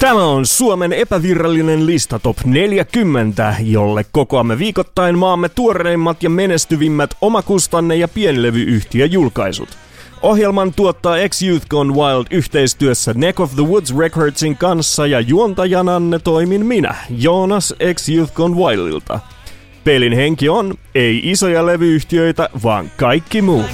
Tämä on Suomen epävirallinen lista Top 40, jolle kokoamme viikoittain maamme tuoreimmat ja menestyvimmät omakustanne- ja pienlevyyhtiöjulkaisut. Ohjelman tuottaa X-Youth Gone Wild yhteistyössä Neck of the Woods Recordsin kanssa ja juontajananne toimin minä, Joonas X-Youth Gone Wildilta. Pelin henki on, ei isoja levyyhtiöitä, vaan kaikki muu.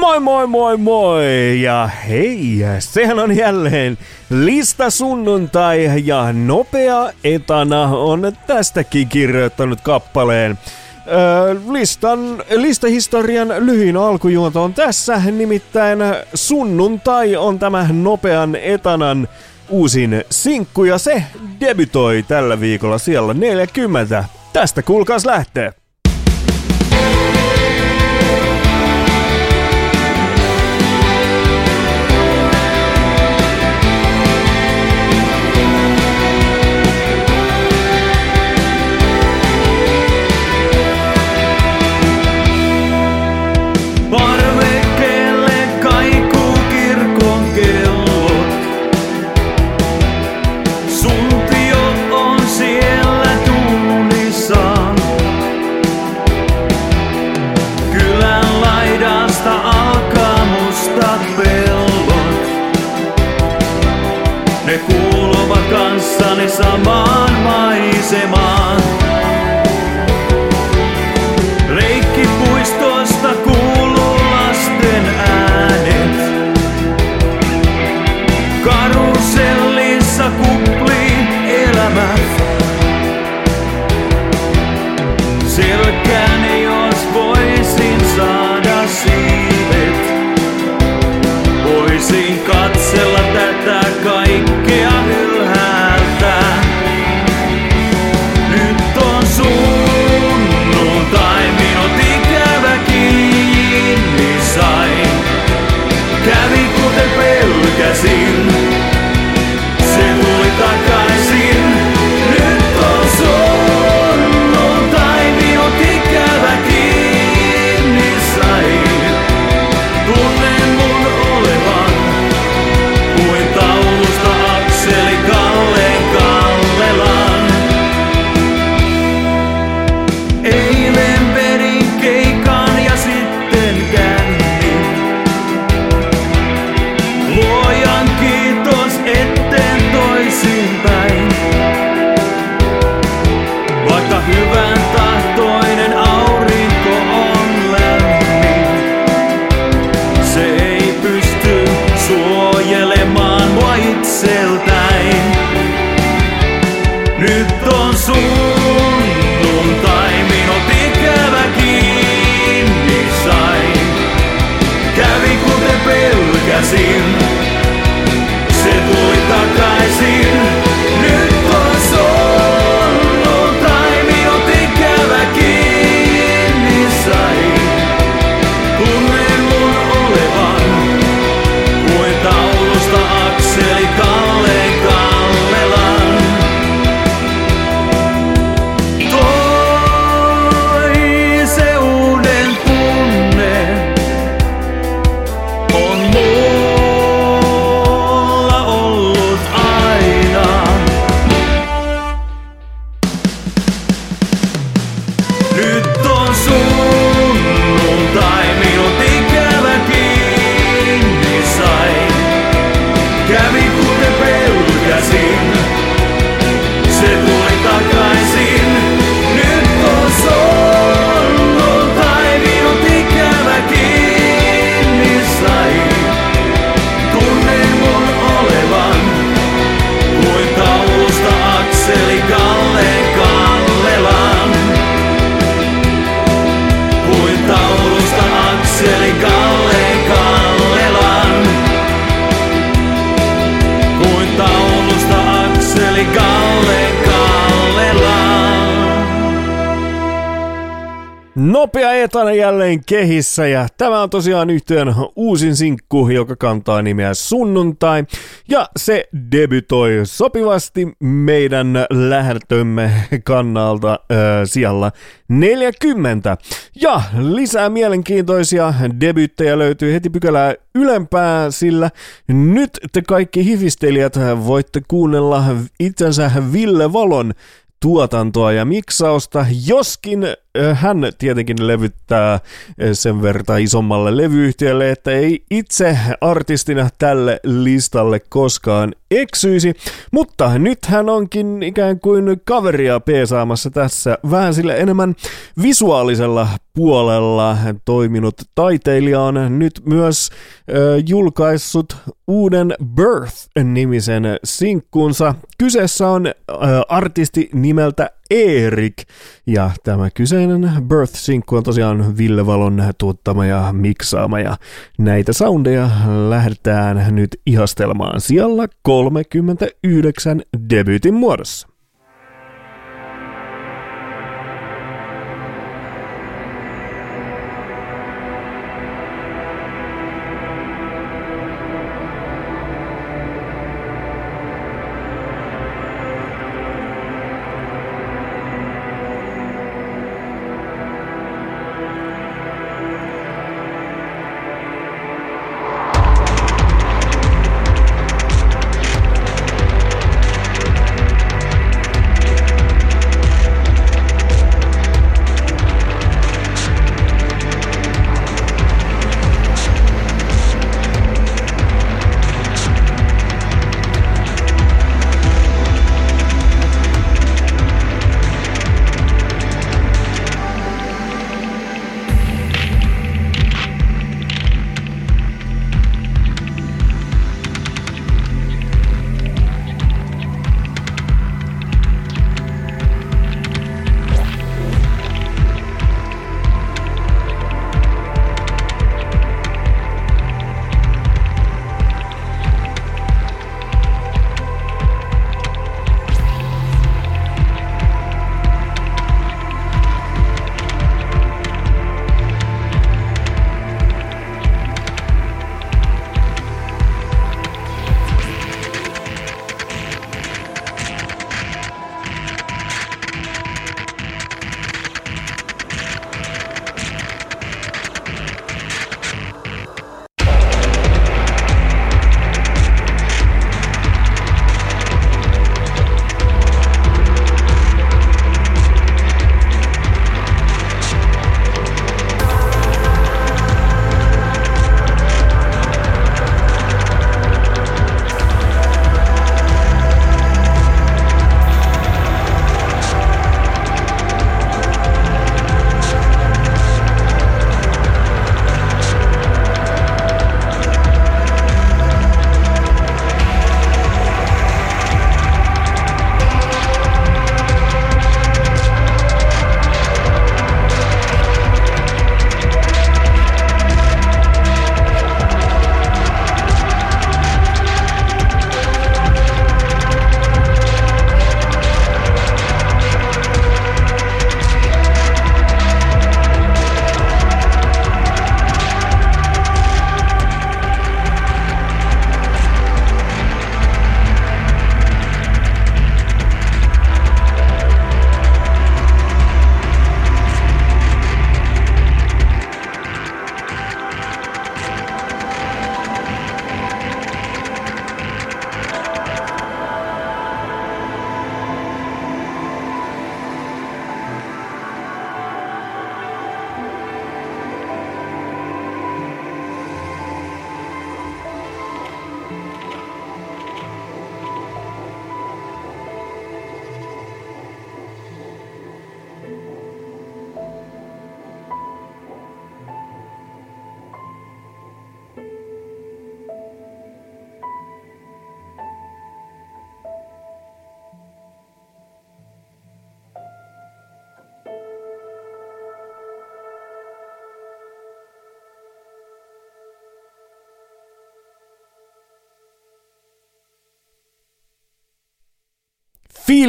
Moi moi moi moi ja hei, sehän on jälleen lista sunnuntai ja nopea etana on tästäkin kirjoittanut kappaleen. Öö, listan, listahistorian lyhyin alkujuonto on tässä, nimittäin sunnuntai on tämä nopean etanan uusin sinkku ja se debytoi tällä viikolla siellä 40. Tästä kuulkaas lähtee. Good Nopea etana jälleen kehissä ja tämä on tosiaan yhtiön uusin sinkku, joka kantaa nimeä Sunnuntai ja se debytoi sopivasti meidän lähdömme kannalta äh, siellä 40. Ja lisää mielenkiintoisia debyttejä löytyy heti pykälää ylempää, sillä nyt te kaikki hifistelijät voitte kuunnella itsensä Ville Valon tuotantoa ja miksausta, joskin hän tietenkin levyttää sen verran isommalle levyyhtiölle, että ei itse artistina tälle listalle koskaan eksyisi, mutta nyt hän onkin ikään kuin kaveria peesaamassa tässä vähän sille enemmän visuaalisella puolella toiminut taiteilija on nyt myös äh, julkaissut uuden Birth-nimisen sinkkuunsa. Kyseessä on äh, artisti nimeltä Erik. Ja tämä kyseinen Birth-sinkku on tosiaan Ville Valon tuottama ja miksaama ja näitä soundeja lähdetään nyt ihastelmaan siellä 39 debutin muodossa.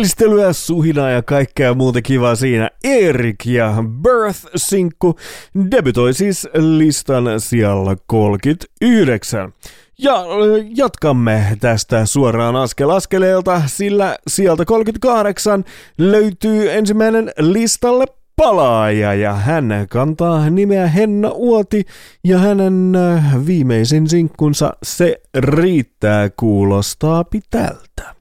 Fiilistelyä, suhinaa ja kaikkea muuta kivaa siinä. Erik ja Birth-sinkku debytoi siis listan siellä 39. Ja jatkamme tästä suoraan askel askeleelta, sillä sieltä 38 löytyy ensimmäinen listalle palaaja ja hän kantaa nimeä Henna Uoti ja hänen viimeisin sinkkunsa Se riittää kuulostaa pitältä.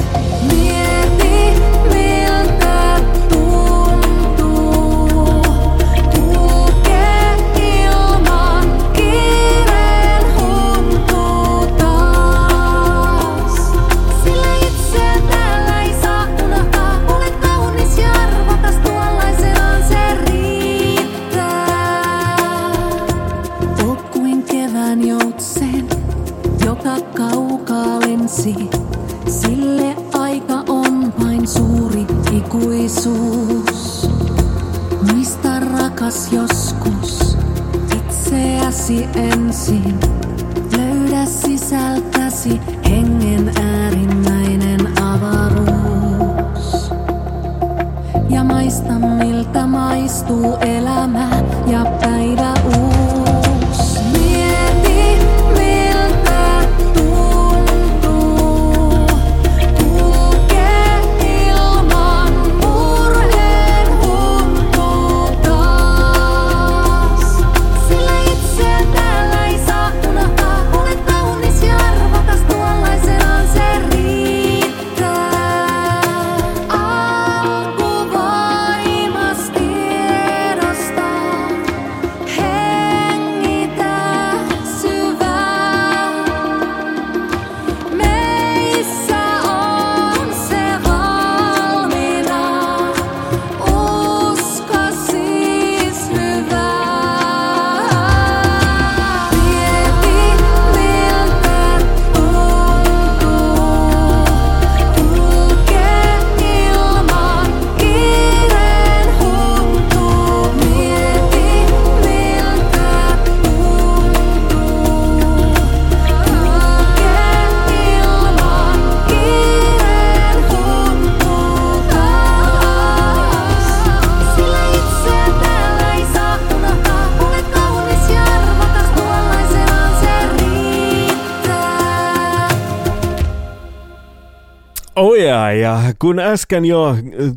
ikuisuus. Muista rakas joskus itseäsi ensin. Löydä sisältäsi hengen äärimmäinen avaruus. Ja maista miltä maistuu elämä ja päivä Yeah, ja kun äsken jo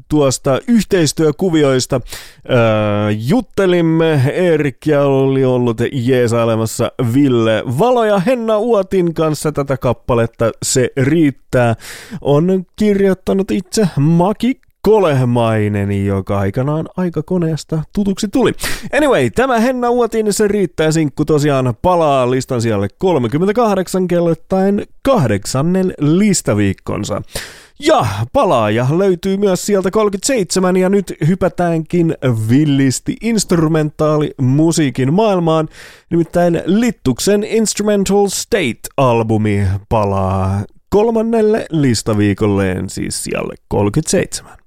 tuosta yhteistyökuvioista äh, juttelimme, Erik ja oli ollut jeesailemassa Ville Valo ja Henna Uotin kanssa tätä kappaletta Se riittää, on kirjoittanut itse Maki Kolehmainen, joka aikanaan aikakoneesta tutuksi tuli. Anyway, tämä Henna Uotin se riittää sinkku tosiaan palaa listan siellä 38 kelloittain kahdeksannen listaviikkonsa. Ja palaaja löytyy myös sieltä 37 ja nyt hypätäänkin villisti instrumentaali musiikin maailmaan. Nimittäin Littuksen Instrumental State-albumi palaa kolmannelle listaviikolleen, siis siellä 37.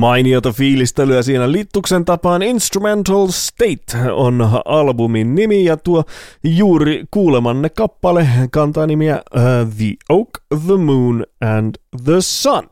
Mainiota fiilistelyä siinä Littuksen tapaan Instrumental State on albumin nimi ja tuo juuri kuulemanne kappale kantaa nimiä uh, The Oak, The Moon and The Sun.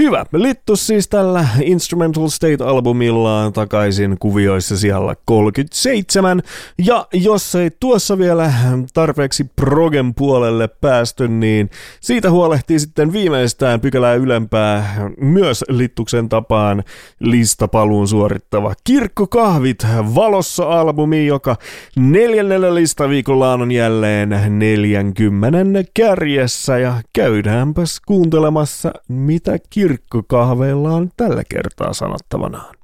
Hyvä. Littus siis tällä Instrumental State-albumillaan takaisin kuvioissa siellä 37. Ja jos ei tuossa vielä tarpeeksi progen puolelle päästy, niin siitä huolehtii sitten viimeistään pykälää ylempää myös Littuksen tapaan listapaluun suorittava Kirkkokahvit Valossa-albumi, joka neljännellä listaviikollaan on jälleen 40 kärjessä ja käydäänpäs kuuntelemassa, mitä kirkko kirkkokahveilla on tällä kertaa sanottavanaan.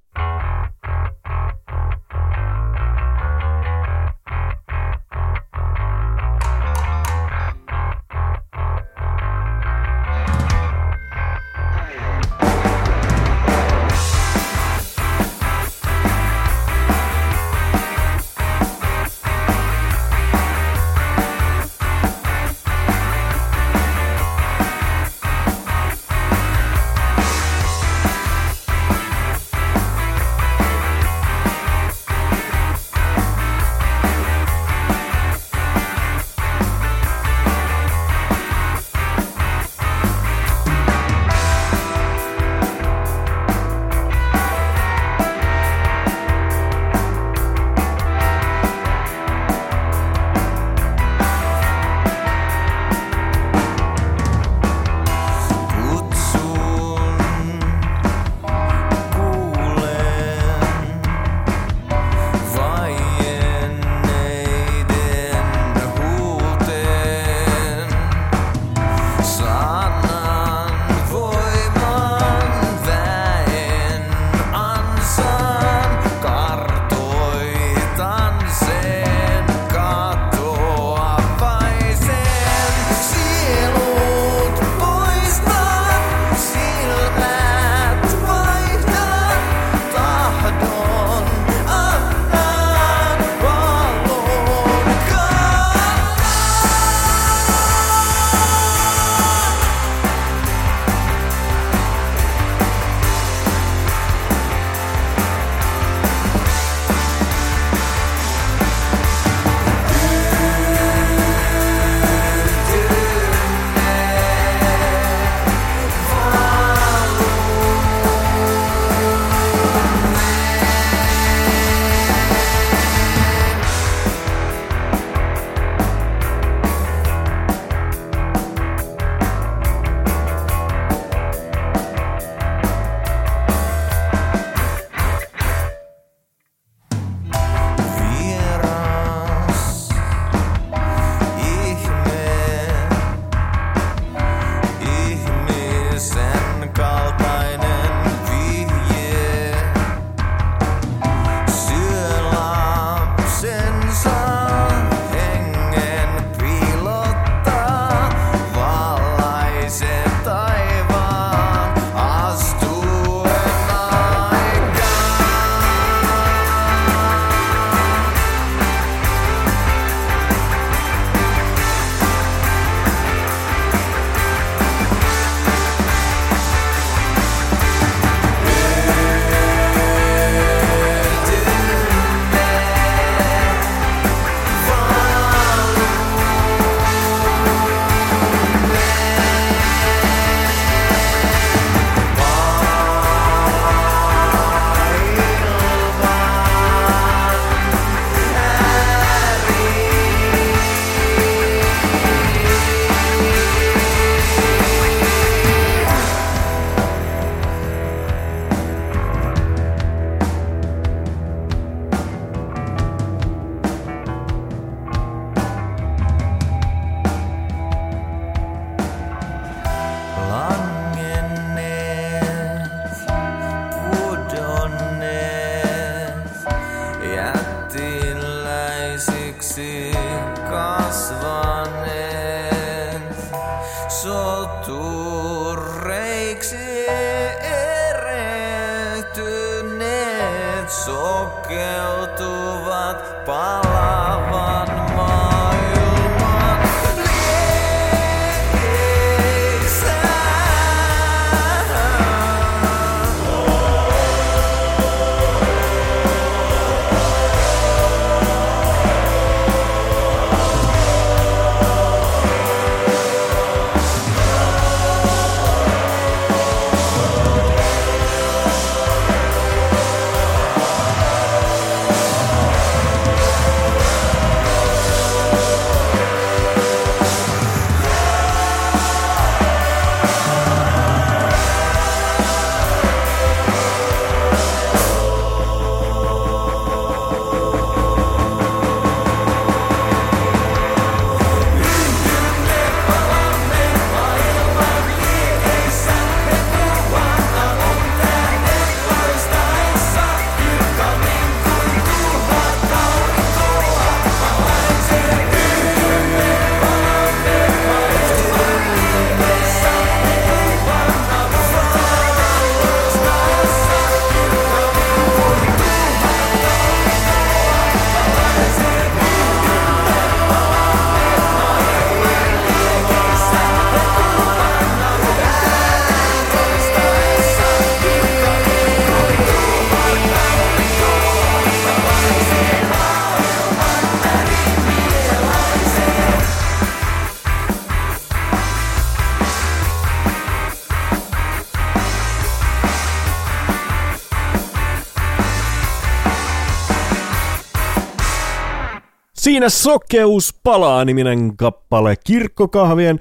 Siinä Sokeus palaa niminen kappale kirkkokahvien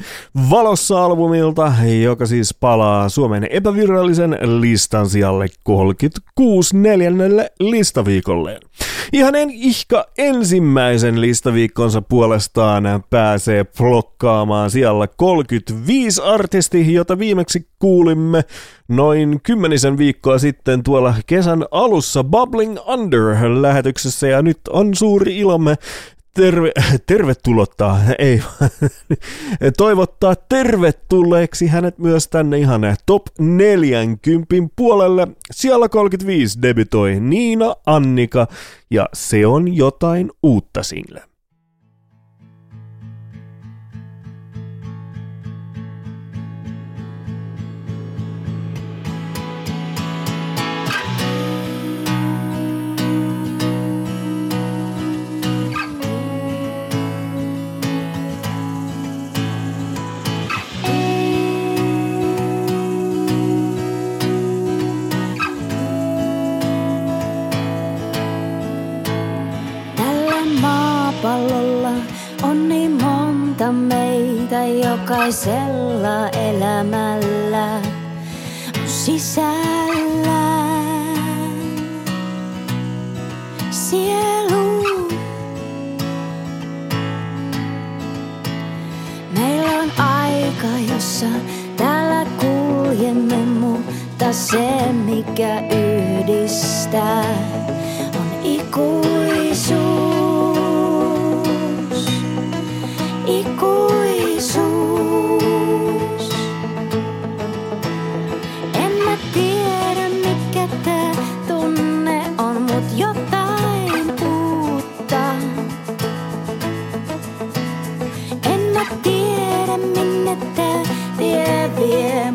valossa-albumilta, joka siis palaa Suomen epävirallisen listan sijalle 36 neljännelle listaviikolleen. Ihanen ihka ensimmäisen listaviikkonsa puolestaan pääsee blokkaamaan siellä 35 artisti, jota viimeksi kuulimme noin kymmenisen viikkoa sitten tuolla kesän alussa Bubbling Under-lähetyksessä ja nyt on suuri ilomme terve, tervetulottaa, ei, toivottaa tervetulleeksi hänet myös tänne ihan top 40 puolelle. Siellä 35 debytoi Niina Annika ja se on jotain uutta single. jokaisella elämällä on sisällä sielu. Meillä on aika, jossa täällä kuljemme, mutta se mikä yhdistää on ikuisuus ikuisuus. En tiedä mikä tää tunne on, mut jotain uutta. En tiedä minne tää tie vie,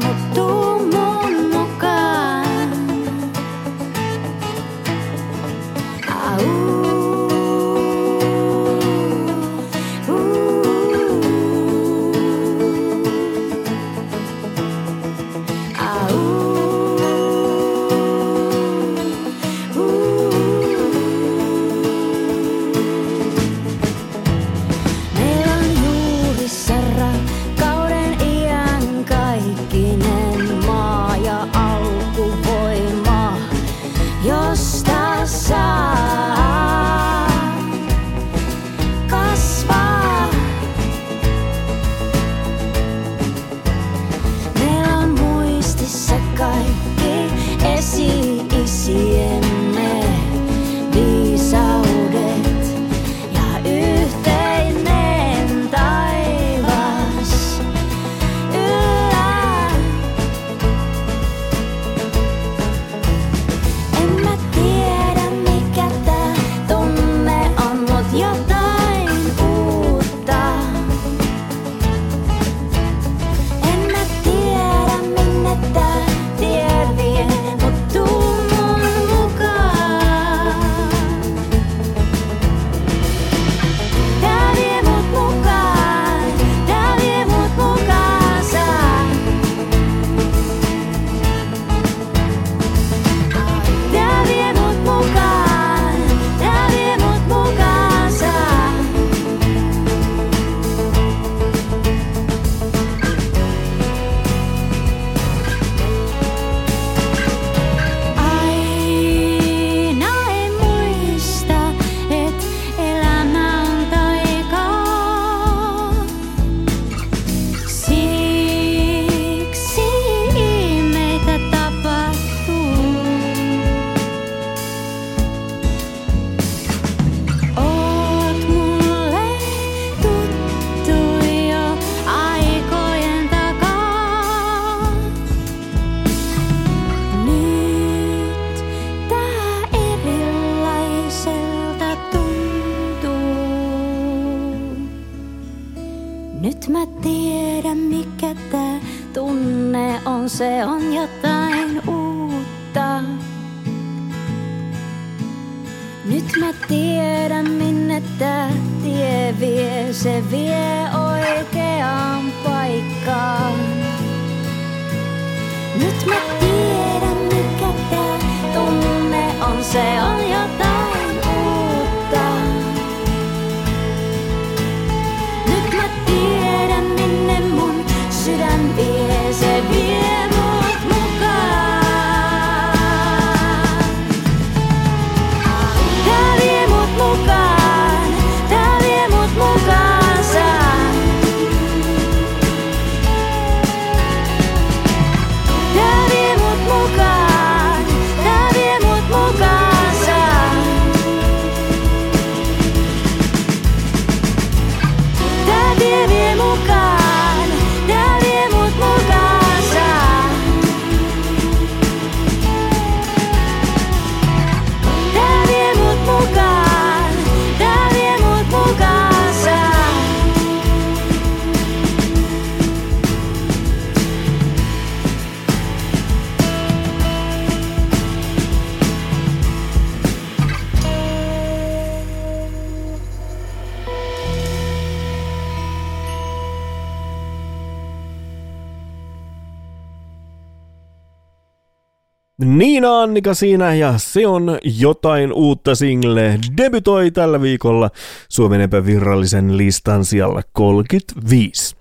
Niina Annika siinä ja se on jotain uutta single. Debytoi tällä viikolla Suomen epävirallisen listan siellä 35.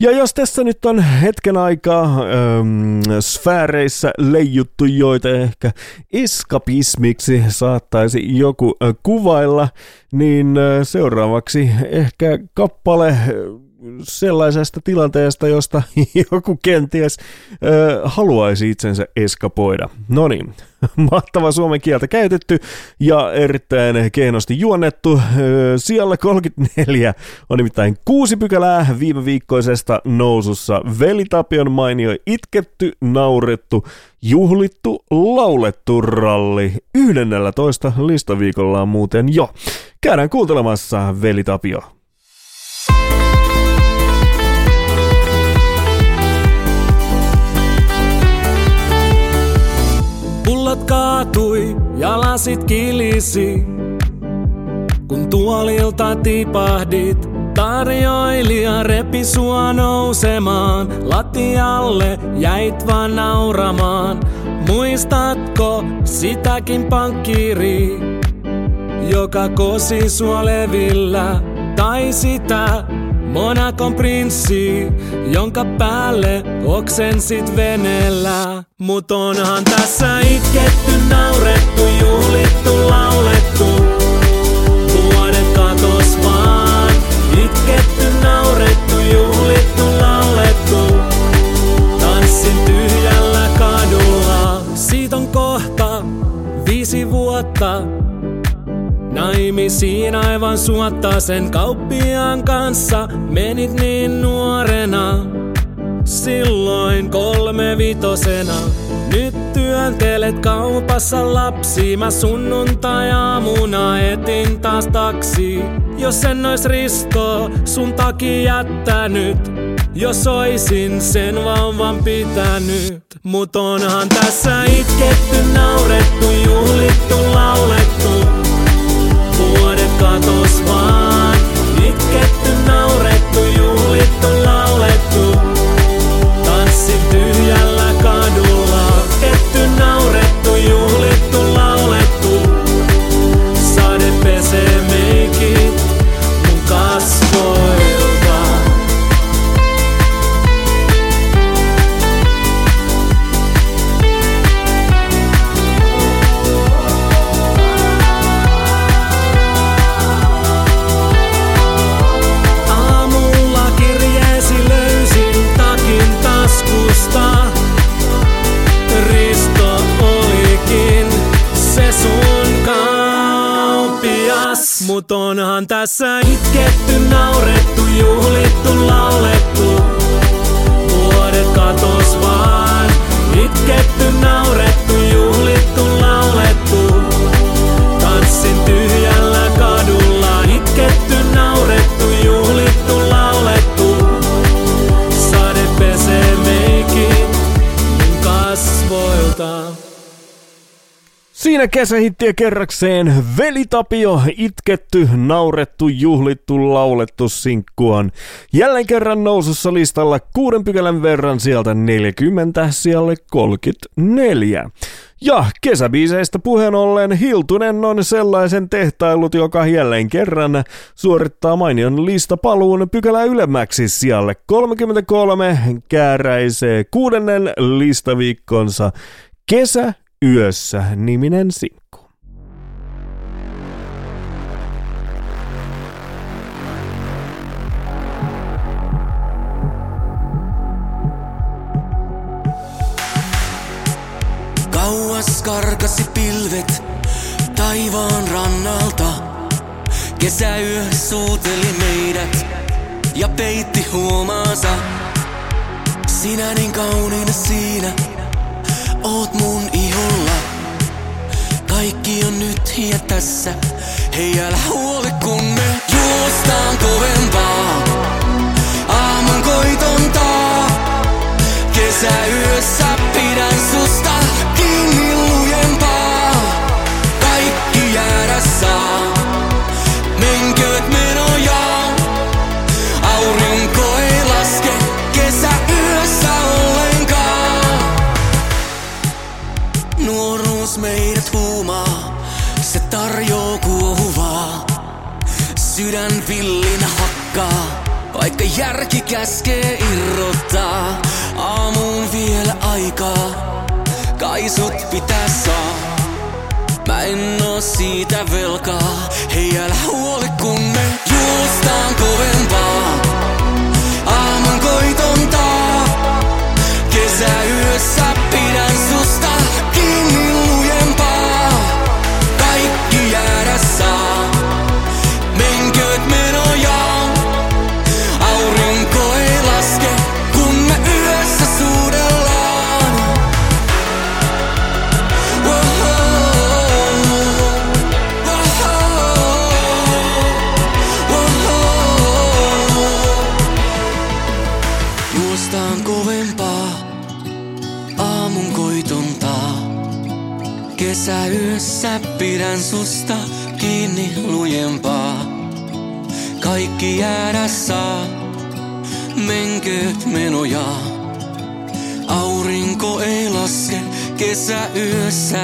Ja jos tässä nyt on hetken aikaa ähm, sfääreissä leijuttu, joita ehkä eskapismiksi saattaisi joku äh, kuvailla, niin seuraavaksi ehkä kappale sellaisesta tilanteesta, josta joku kenties ö, haluaisi itsensä eskapoida. No niin, mahtava suomen kieltä käytetty ja erittäin kehnosti juonnettu. Siellä 34 on nimittäin kuusi pykälää viime viikkoisesta nousussa. Veli Tapion mainio itketty, naurettu, juhlittu, laulettu ralli. 11 listaviikolla on muuten jo. Käydään kuuntelemassa Veli Tapio. Pullot kaatui ja lasit kilisi. Kun tuolilta tipahdit, tarjoilija repi sua nousemaan. Latialle jäit vaan nauramaan. Muistatko sitäkin pankkiri, joka kosi sua levillä? Tai sitä Monakon prinssi, jonka päälle oksensit venellä. Mut onhan tässä itketty, naurettu, juhlittu, laulettu. Itketty, naurettu, juhlittu, laulettu. Tanssin tyhjällä kadulla, siitä on kohta viisi vuotta. Naimisiin aivan suotta sen kauppiaan kanssa menit niin nuorena. Silloin kolme vitosena. Nyt työntelet kaupassa lapsi. Mä sunnuntai-aamuna etin taas taksi. Jos en ois Risto sun takia jättänyt. Jos oisin sen vauvan pitänyt. Mut onhan tässä itketty, naurettu, juhlittu, laulettu. Vuodet katos vaan, tässä itketty, naurettu, juhlittu, laulettu. Siinä kesähittiä kerrakseen Veli Tapio, itketty, naurettu, juhlittu, laulettu sinkkuon. Jälleen kerran nousussa listalla kuuden pykälän verran sieltä 40 siellä 34. Ja kesäbiiseistä puheen ollen Hiltunen on sellaisen tehtailut, joka jälleen kerran suorittaa mainion listapaluun pykälä ylemmäksi sijalle 33 kääräisee kuudennen listaviikkonsa Kesä yössä niminen sinkku. Kauas karkasi pilvet taivaan rannalta. Kesäyö suuteli meidät ja peitti huomaansa. Sinä niin kauniina siinä, oot mun. Kaikki on nyt ja tässä, hei älä huoli kun me juostaan kovempaa. Aamun koitontaa, kesäyössä järki käskee irrottaa, aamuun vielä aikaa. Kai sut pitää saa. Mä en oo siitä velkaa. Hei älä huoli kun me juostaan kovempaa. Aamun koiton taa. Kesäyössä kesäyössä ollenkaan.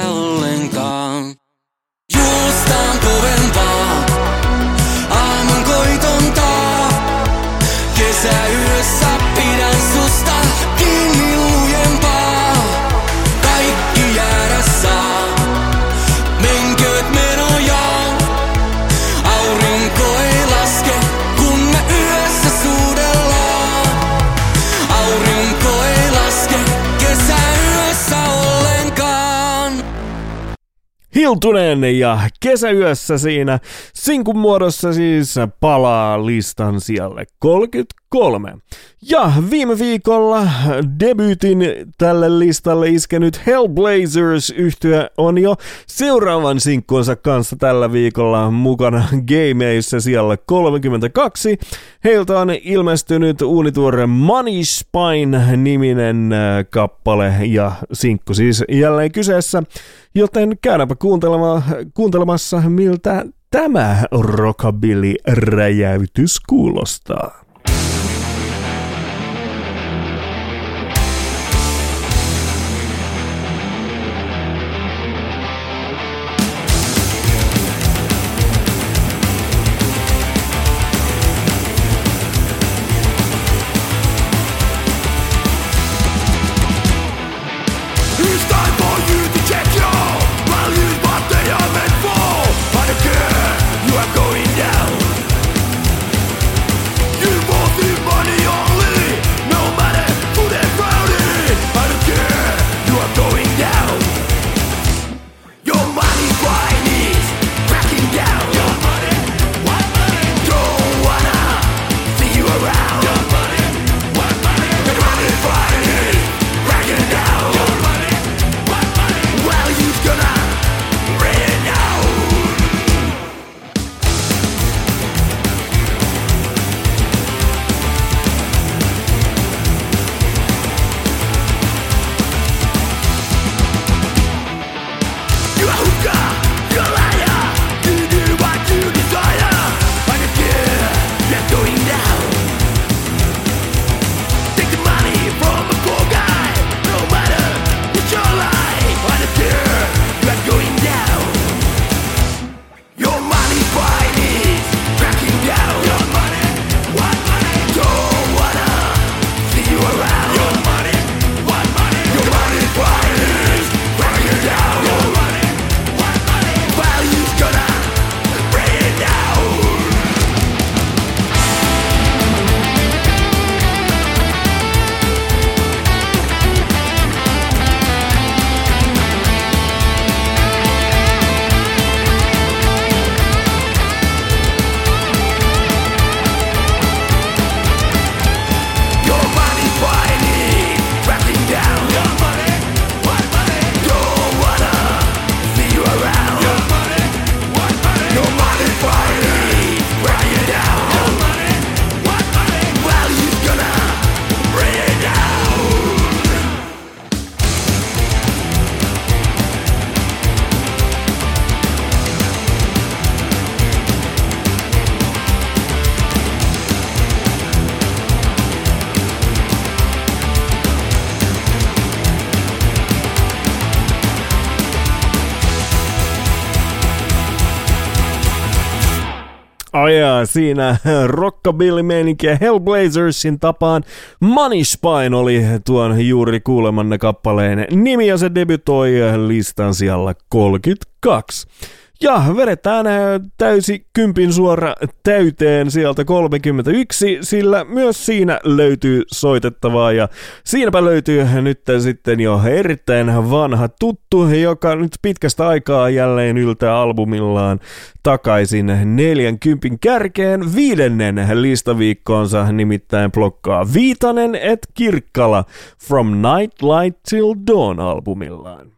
Hiltunen ja kesäyössä siinä sinkun muodossa siis palaa listan sijalle 33. Ja viime viikolla debyytin tälle listalle iskenyt Hellblazers yhtyö on jo seuraavan sinkkunsa kanssa tällä viikolla mukana gameissa siellä 32. Heiltä on ilmestynyt uunituore Money Spine-niminen äh, kappale ja sinkku siis jälleen kyseessä, joten käydäänpä kuuntelema, kuuntelemassa miltä tämä rockabilly-räjäytys kuulostaa. Siinä rockabilly-meininkiä Hellblazersin tapaan Money Spine oli tuon juuri kuulemanne kappaleen nimi ja se debytoi listan siellä 32. Ja vedetään äh, täysi kympin suora täyteen sieltä 31, sillä myös siinä löytyy soitettavaa ja siinäpä löytyy nyt sitten jo erittäin vanha tuttu, joka nyt pitkästä aikaa jälleen yltää albumillaan takaisin 40 kärkeen viidennen listaviikkoonsa, nimittäin blokkaa Viitanen et Kirkkala From Night Light Till Dawn albumillaan.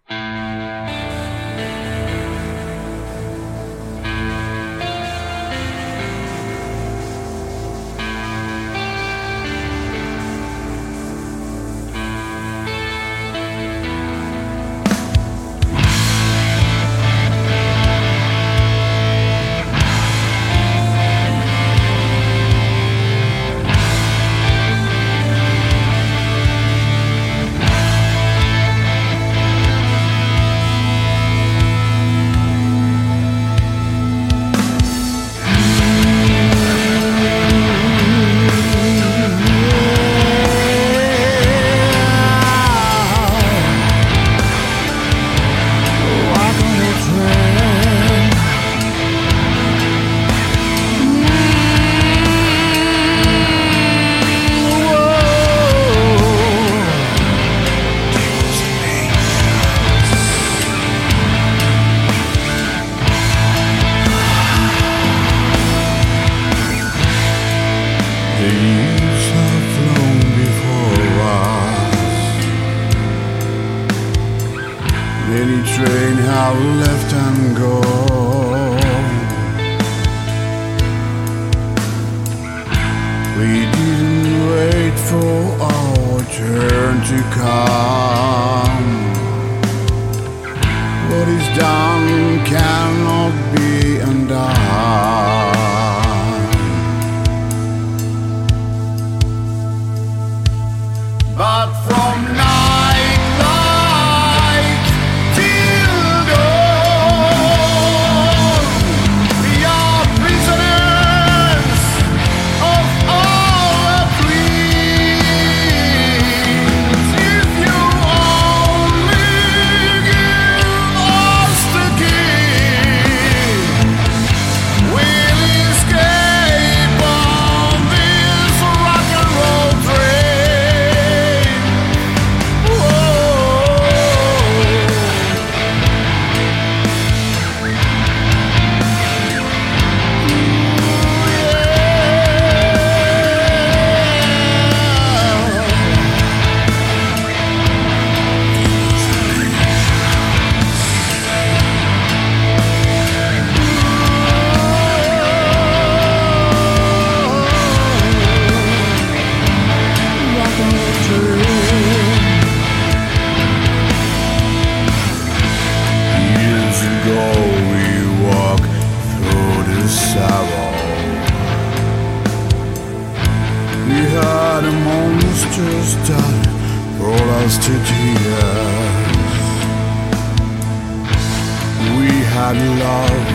Had love,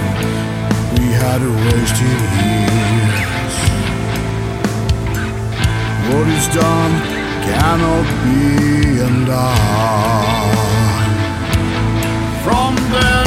we had wasted years. What is done cannot be undone. From the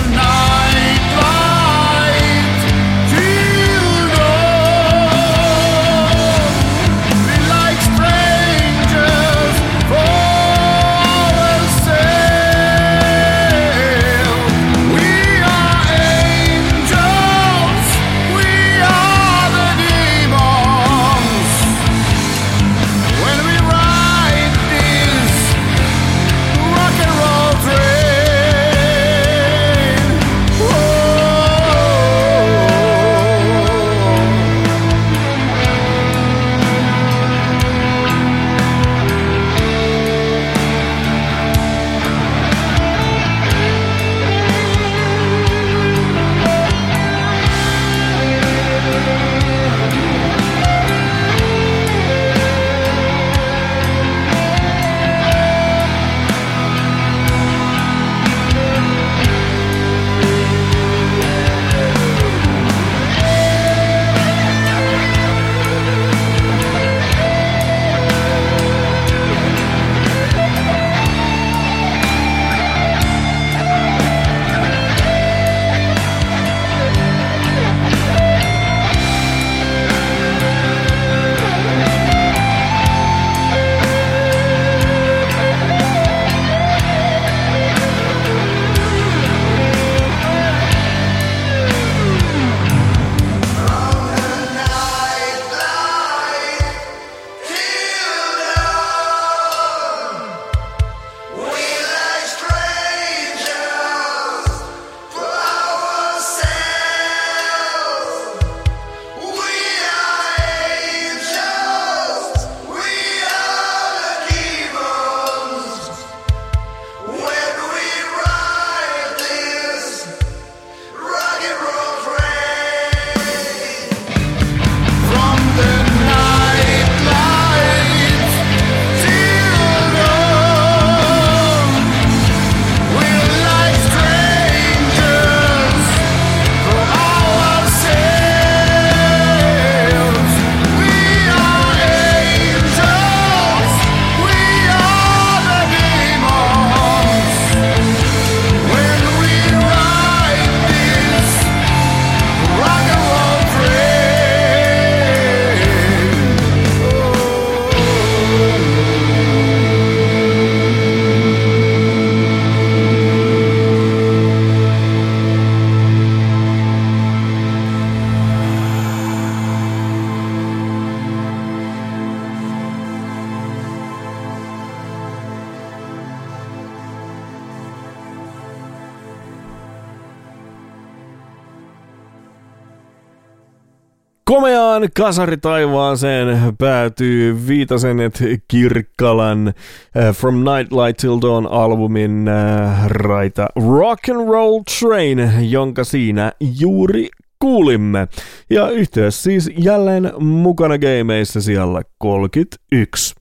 Komeaan kasaritaivaaseen päätyy Viitasenet Kirkkalan äh, From Nightlight Till Dawn albumin äh, raita Rock and Roll Train, jonka siinä juuri kuulimme. Ja yhteys siis jälleen mukana gameissa siellä 31.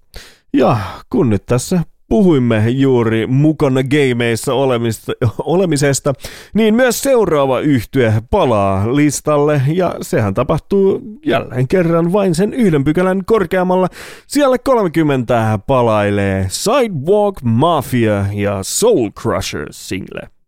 Ja kun nyt tässä puhuimme juuri mukana gameissa olemista, olemisesta, niin myös seuraava yhtye palaa listalle ja sehän tapahtuu jälleen kerran vain sen yhden pykälän korkeammalla. Siellä 30 palailee Sidewalk Mafia ja Soul Crusher single.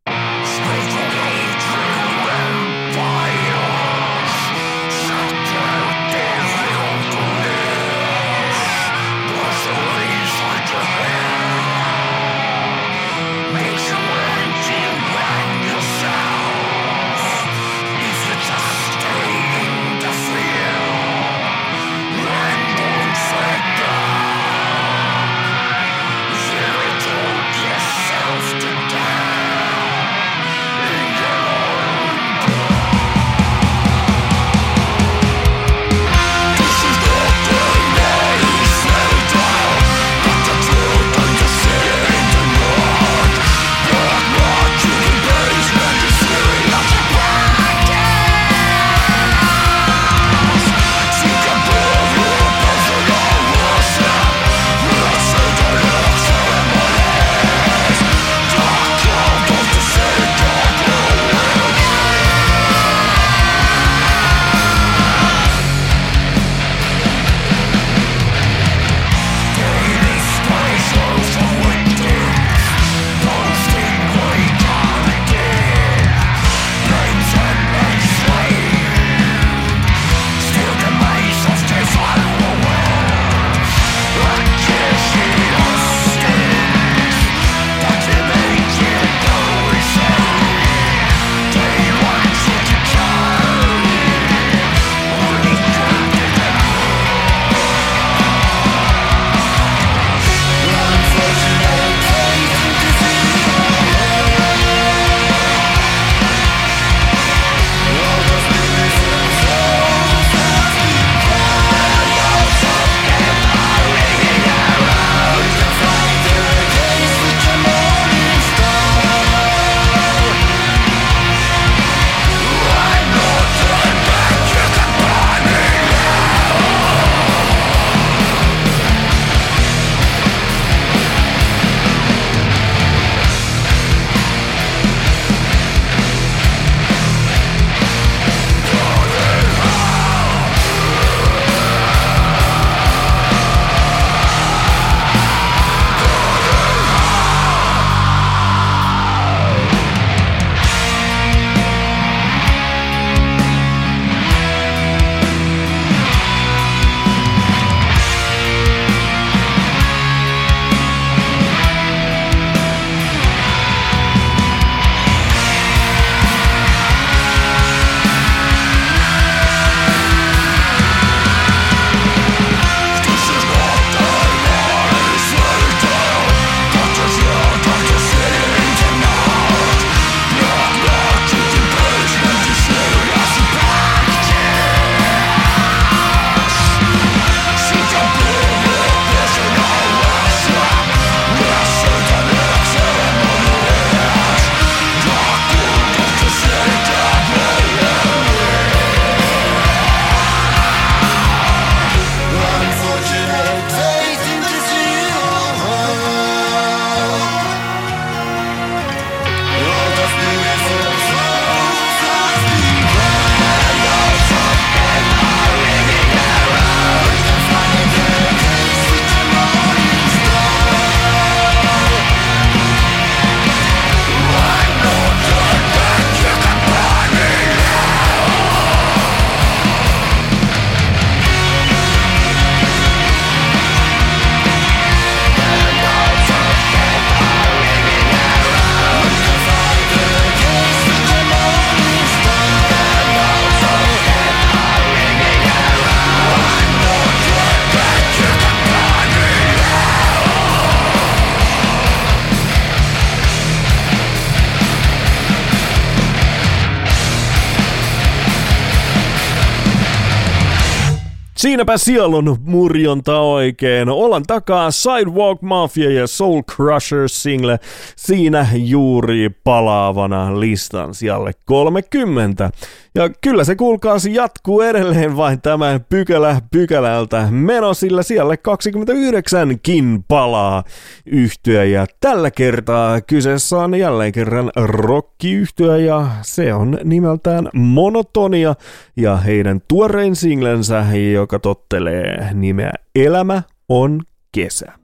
Siinäpä sielun murjonta oikein. Ollaan takaa Sidewalk Mafia ja Soul Crusher single siinä juuri palaavana listan sijalle 30. Ja kyllä se kuulkaasi jatkuu edelleen vain tämä pykälä pykälältä meno, sillä siellä 29kin palaa yhtyä ja tällä kertaa kyseessä on jälleen kerran rockiyhtyä ja se on nimeltään Monotonia ja heidän tuorein singlensä, joka tottelee nimeä Elämä on kesä.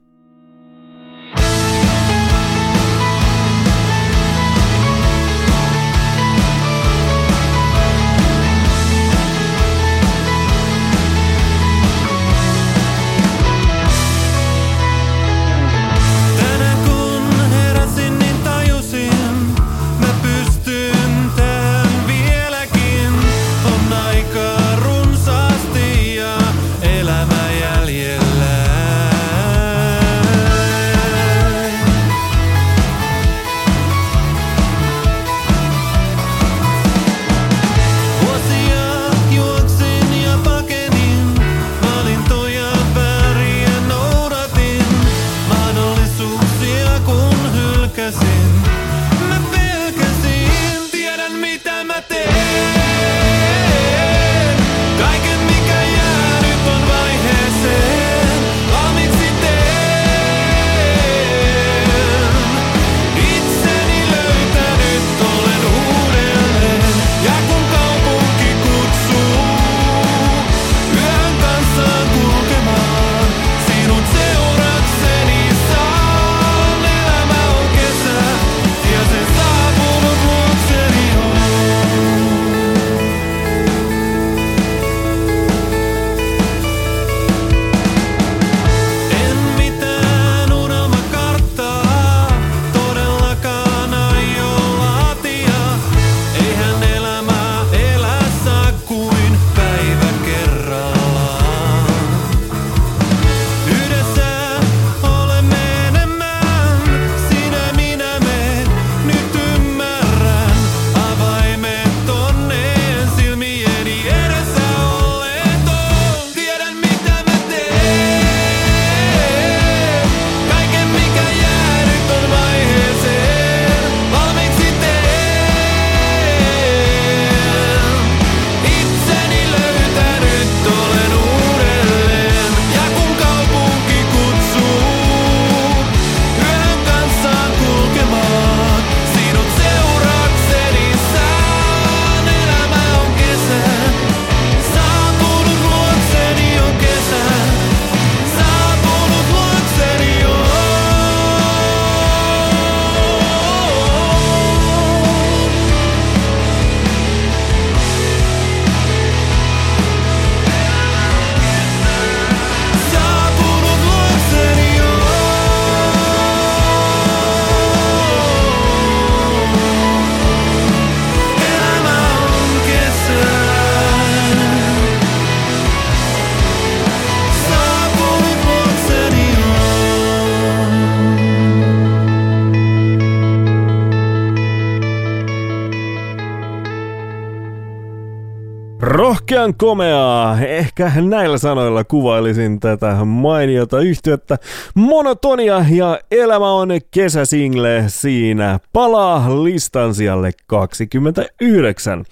Rohkean komeaa. Ehkä näillä sanoilla kuvailisin tätä mainiota yhtiötä. Monotonia ja elämä on kesäsingle siinä. Palaa listan sijalle 29.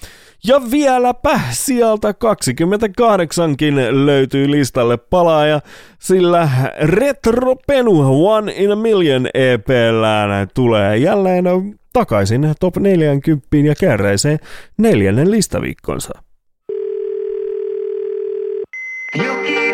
Ja vieläpä sieltä 28kin löytyy listalle palaaja, sillä Retro Penu One in a Million EPllään tulee jälleen takaisin top 40 ja kärräisee neljännen listaviikkonsa. You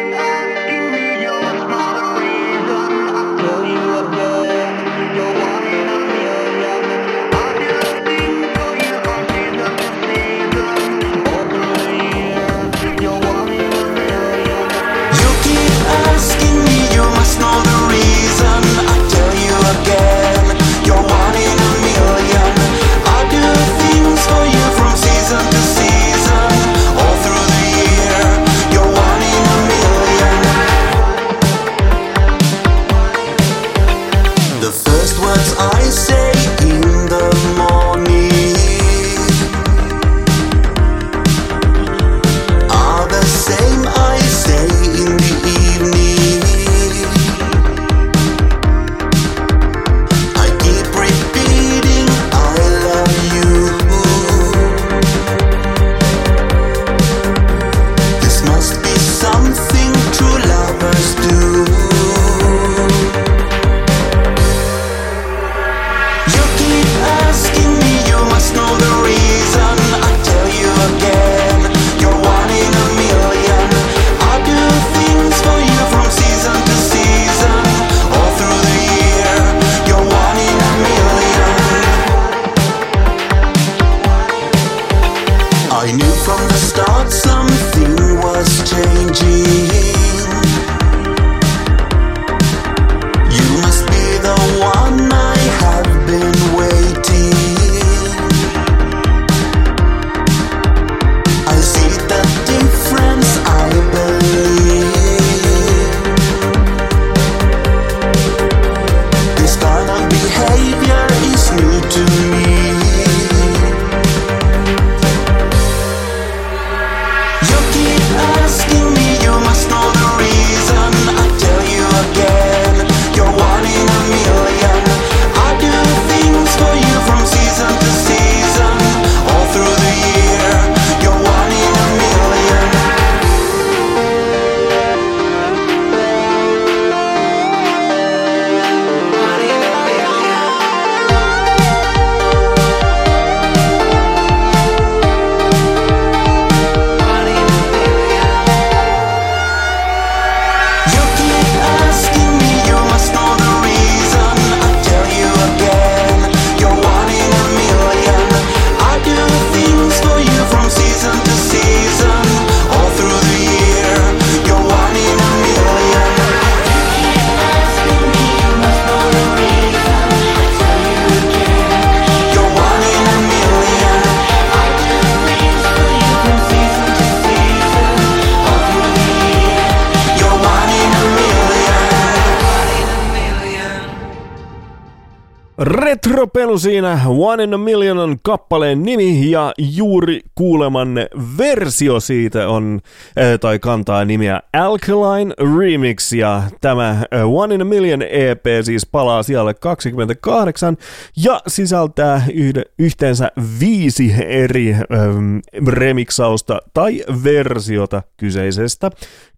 Retropelu siinä, One in a Million on kappaleen nimi ja juuri kuulemanne versio siitä on, äh, tai kantaa nimiä Alkaline Remix ja tämä äh, One in a Million EP siis palaa siellä 28 ja sisältää yhde, yhteensä viisi eri ähm, remiksausta tai versiota kyseisestä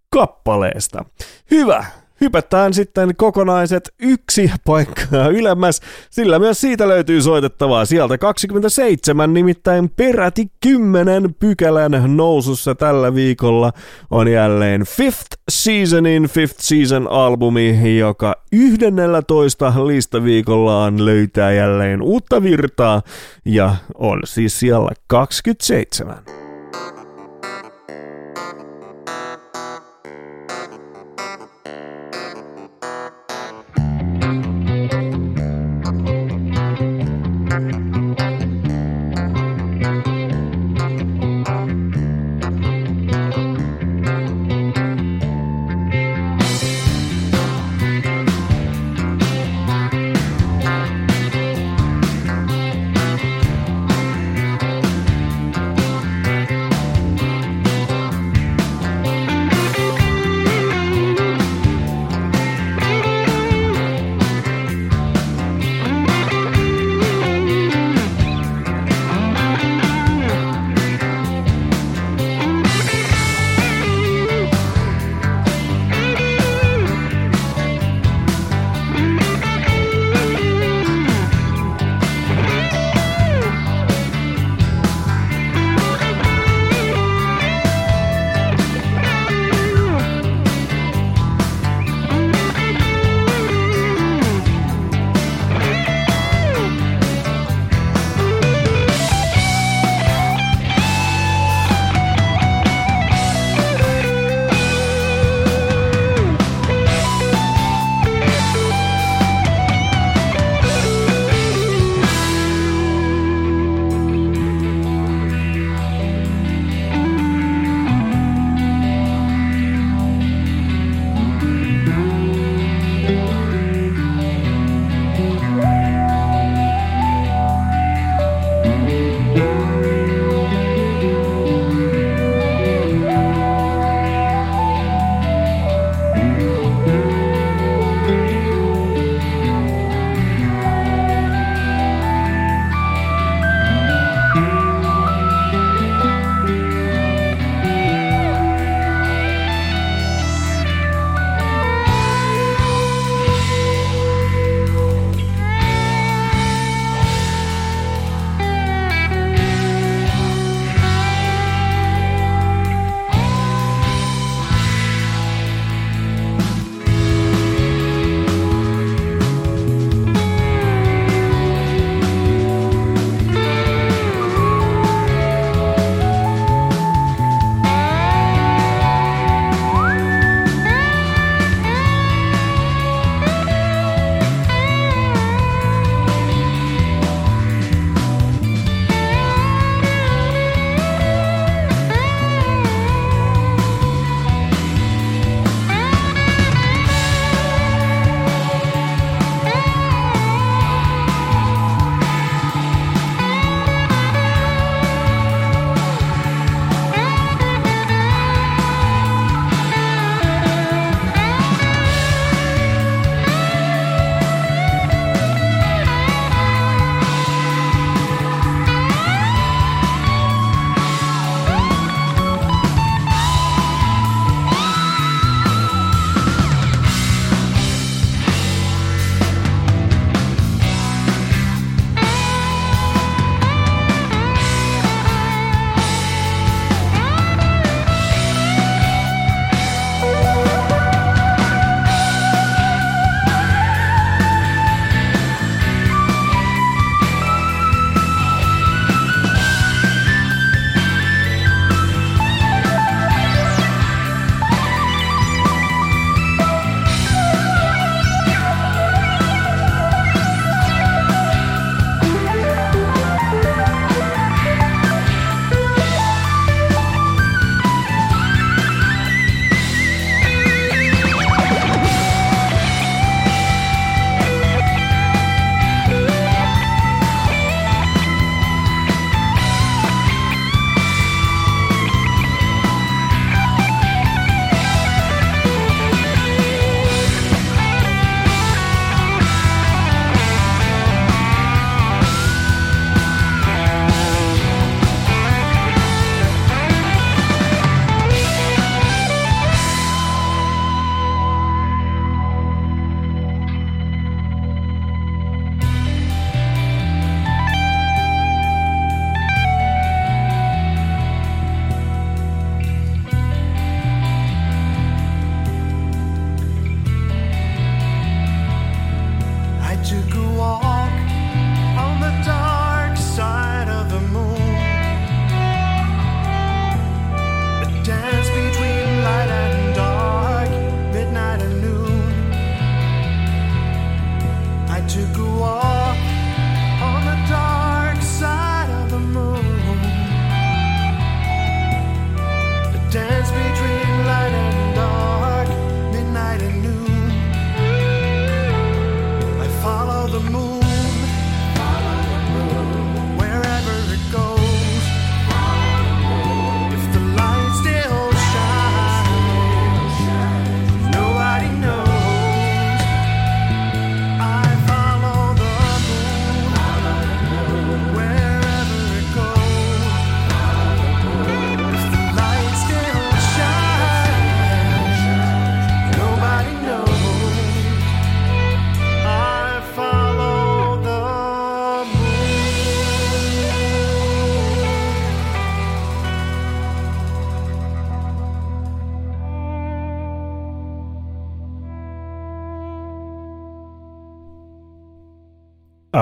kappaleesta. Hyvä, hypätään sitten kokonaiset yksi paikkaa ylemmäs, sillä myös siitä löytyy soitettavaa sieltä 27, nimittäin peräti 10 pykälän nousussa tällä viikolla on jälleen Fifth Seasonin Fifth Season albumi, joka 11 listaviikollaan löytää jälleen uutta virtaa ja on siis siellä 27.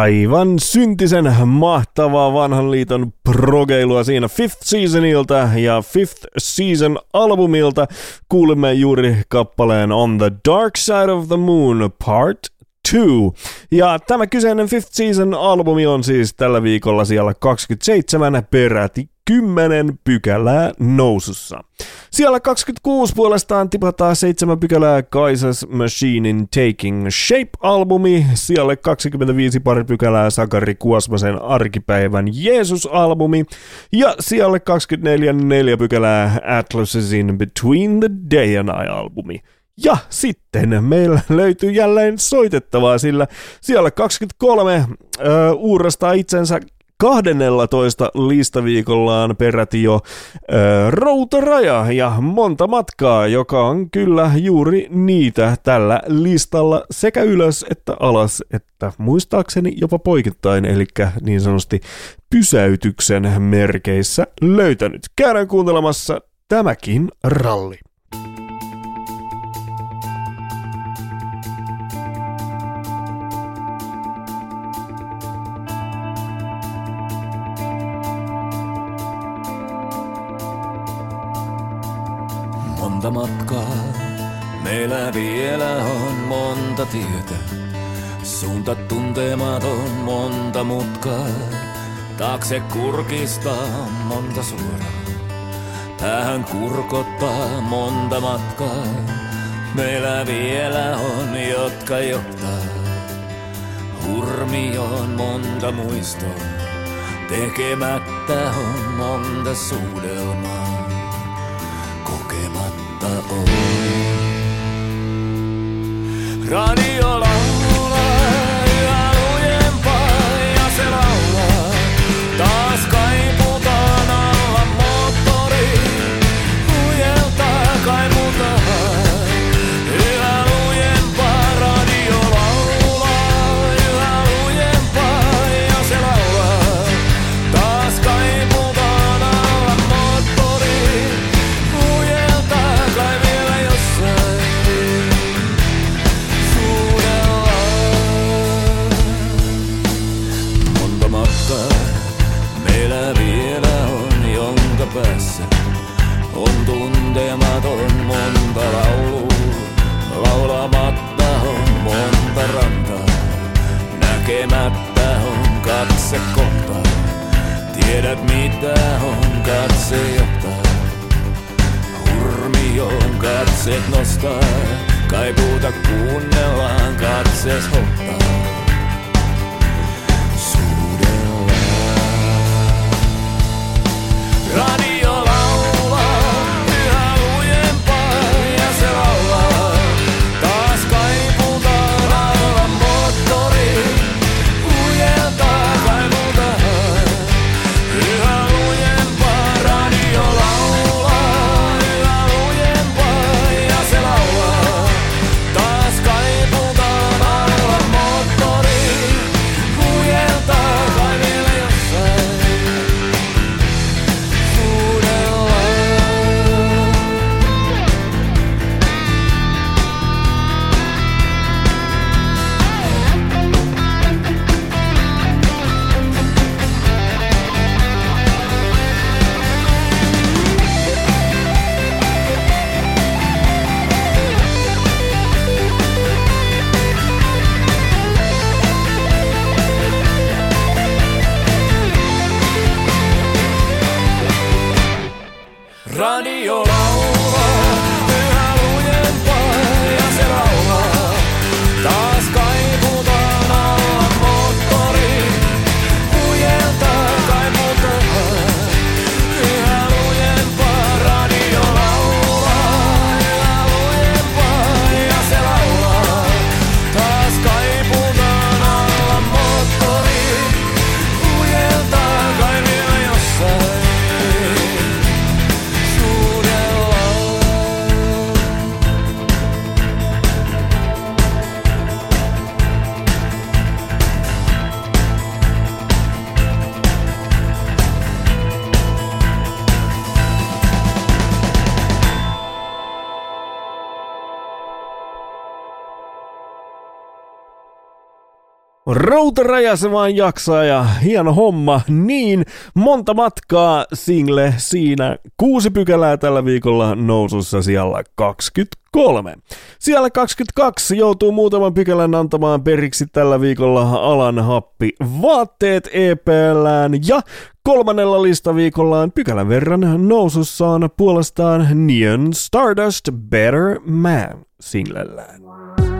Aivan syntisen mahtavaa vanhan liiton progeilua siinä Fifth Seasonilta ja Fifth Season albumilta kuulimme juuri kappaleen On the Dark Side of the Moon Part 2. Ja tämä kyseinen Fifth Season albumi on siis tällä viikolla siellä 27 peräti 10 pykälää nousussa. Siellä 26 puolestaan tipataan 7 pykälää Kaisas Machinein Taking Shape-albumi, siellä 25 pari pykälää Sakari Kuosmasen Arkipäivän Jeesus-albumi, ja siellä 24 4 pykälää Atlasin Between the Day and Night-albumi. Ja sitten meillä löytyy jälleen soitettavaa, sillä siellä 23 äh, uurastaa itsensä 12 listaviikollaan peräti jo ö, routaraja ja monta matkaa, joka on kyllä juuri niitä tällä listalla sekä ylös että alas, että muistaakseni jopa poikittain, eli niin sanotusti pysäytyksen merkeissä löytänyt. Käydään kuuntelemassa tämäkin ralli. Monta matkaa, meillä vielä on monta tietä. Suunta tuntematon, monta mutkaa. Taakse kurkistaa monta suoraa. Päähän kurkottaa monta matkaa. Meillä vielä on, jotka johtaa. Hurmioon monta muistoa. Tekemättä on monta suudelmaa Honey, all Tiedät mitä on katse johtaa. Hurmioon katset nostaa, kaipuuta kuunnellaan katses hottaa. Yksi raja se vaan jaksaa ja hieno homma. Niin, monta matkaa single siinä. Kuusi pykälää tällä viikolla nousussa siellä 23. Siellä 22 joutuu muutaman pykälän antamaan periksi tällä viikolla alan happi vaatteet EPLään ja Kolmannella listaviikollaan pykälän verran nousussaan puolestaan Neon Stardust Better Man singlellään.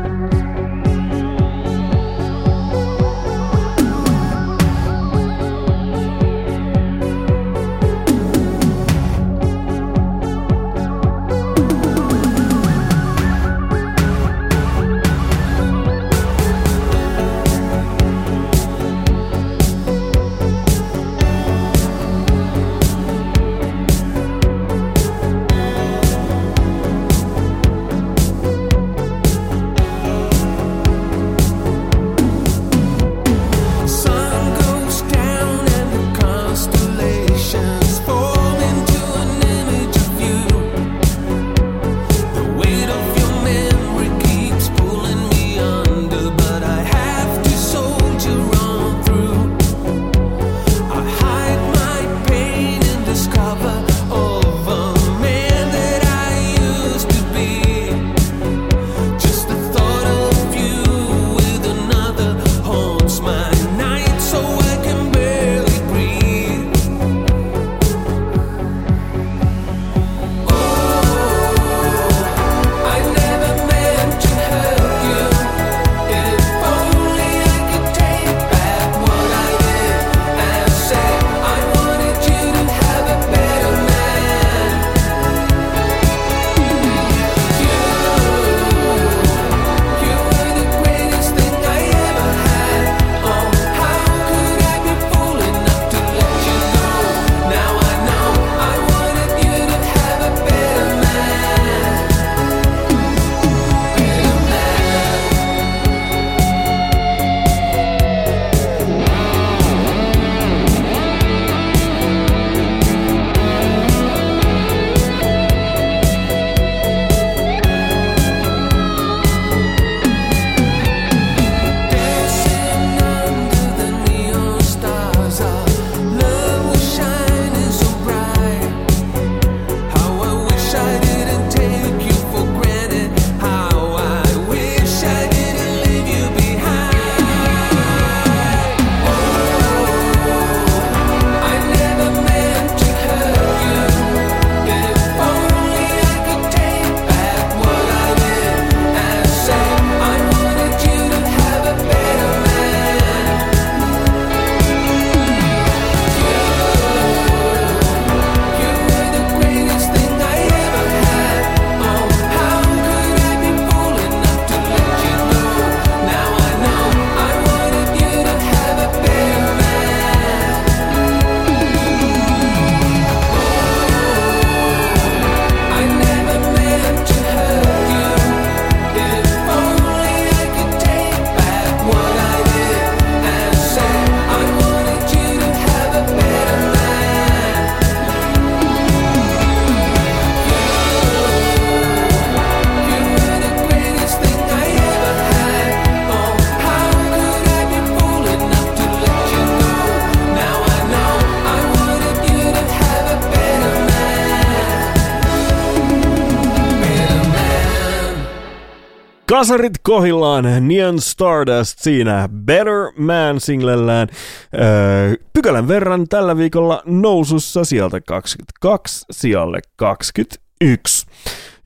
Kasarit kohillaan, Neon Stardust siinä Better Man singlellään. Öö, pykälän verran tällä viikolla nousussa sieltä 22 sijalle 21.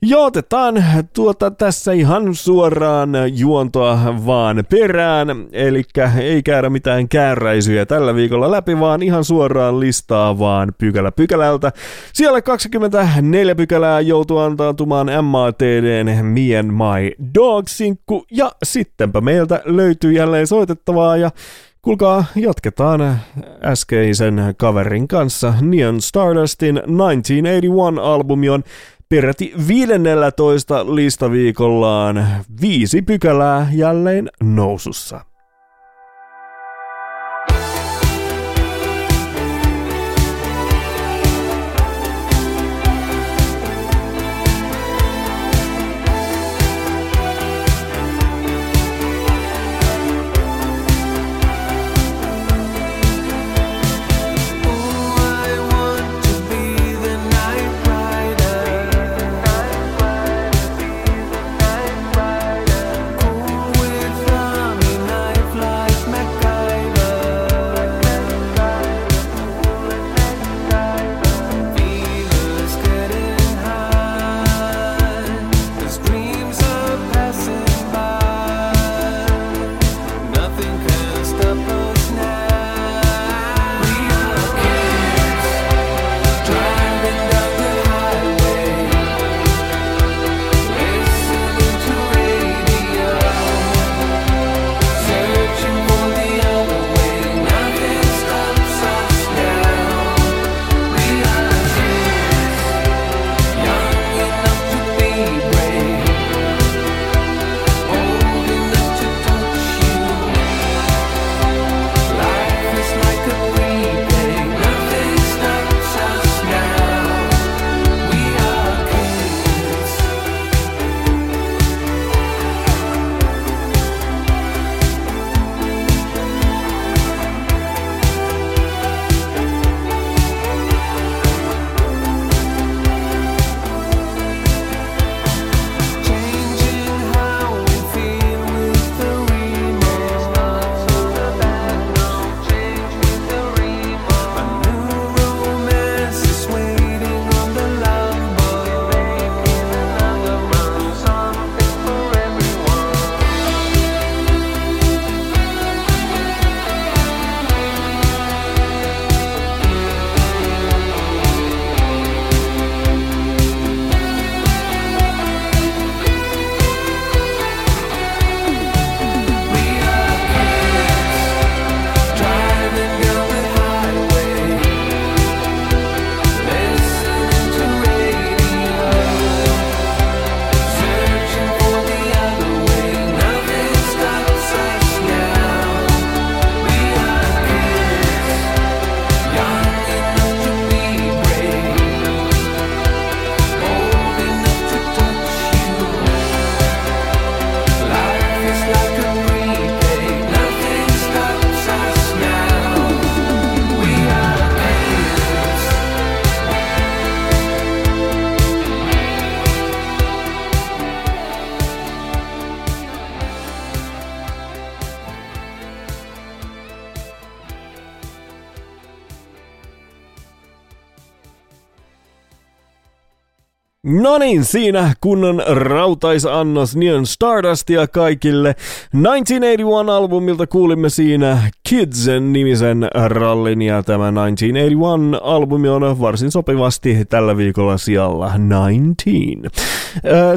Ja otetaan tuota tässä ihan suoraan juontoa vaan perään, eli ei käydä mitään kääräisyjä tällä viikolla läpi, vaan ihan suoraan listaa vaan pykälä pykälältä. Siellä 24 pykälää joutuu antautumaan MATDn Mien My Dog-sinkku, ja sittenpä meiltä löytyy jälleen soitettavaa, ja Kuulkaa, jatketaan äskeisen kaverin kanssa. Neon Stardustin 1981-albumi on peräti 15 listaviikollaan viisi pykälää jälleen nousussa. No niin, siinä kunnon rautaisannos Neon Stardustia kaikille. 1981-albumilta kuulimme siinä Kidsen nimisen rallin ja tämä 1981-albumi on varsin sopivasti tällä viikolla siellä 19.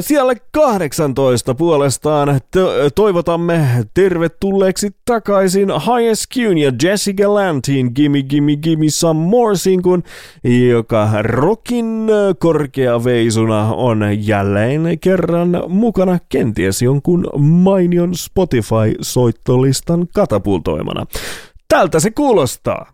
Siellä 18 puolestaan to- toivotamme tervetulleeksi takaisin Highest Qn ja Jessica Lantin Gimme Gimme Gimme Some More singun, joka rokin korkea veisuna on jälleen kerran mukana kenties jonkun mainion spot Spotify-soittolistan katapultoimana. Tältä se kuulostaa.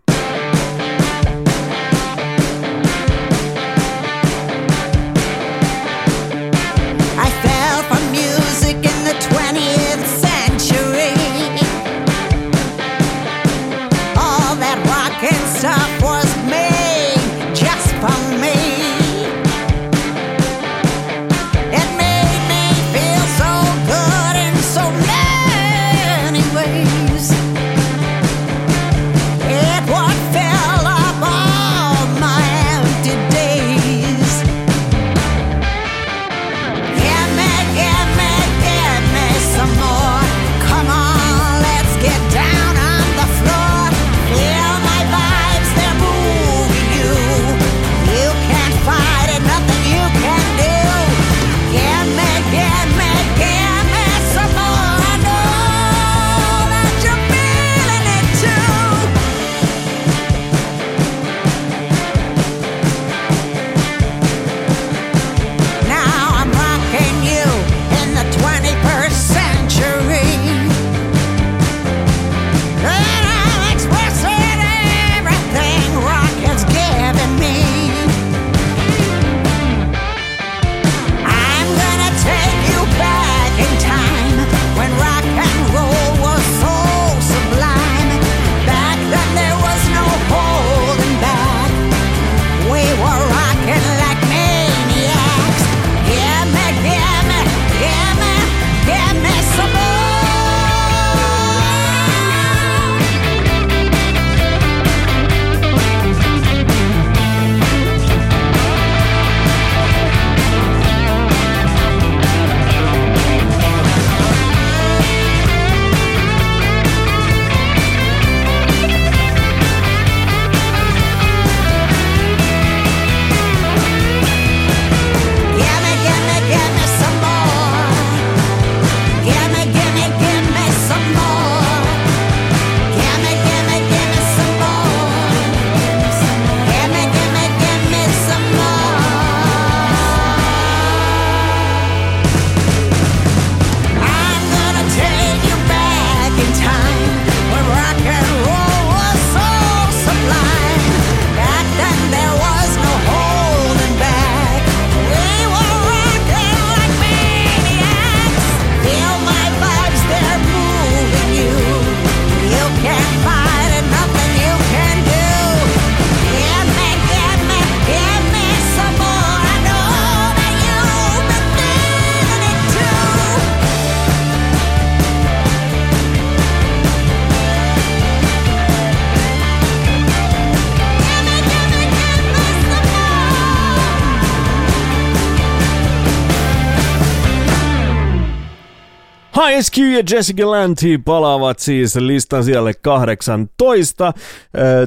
SQ ja Jessica Lanty palaavat siis listan siellä 18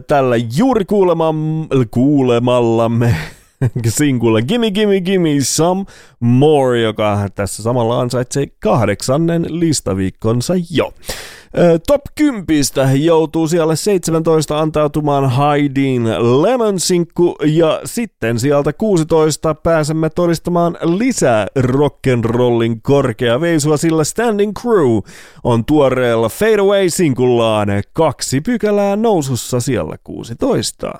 tällä juuri kuulemam, kuulemallamme singulla Gimme Gimme Gimme Some More, joka tässä samalla ansaitsee kahdeksannen listaviikkonsa jo. Top 10 joutuu siellä 17 antautumaan Haidin Lemon Sinkku ja sitten sieltä 16 pääsemme todistamaan lisää rock'n'rollin korkea veisua, sillä Standing Crew on tuoreella Fade Away sinkullaan kaksi pykälää nousussa siellä 16.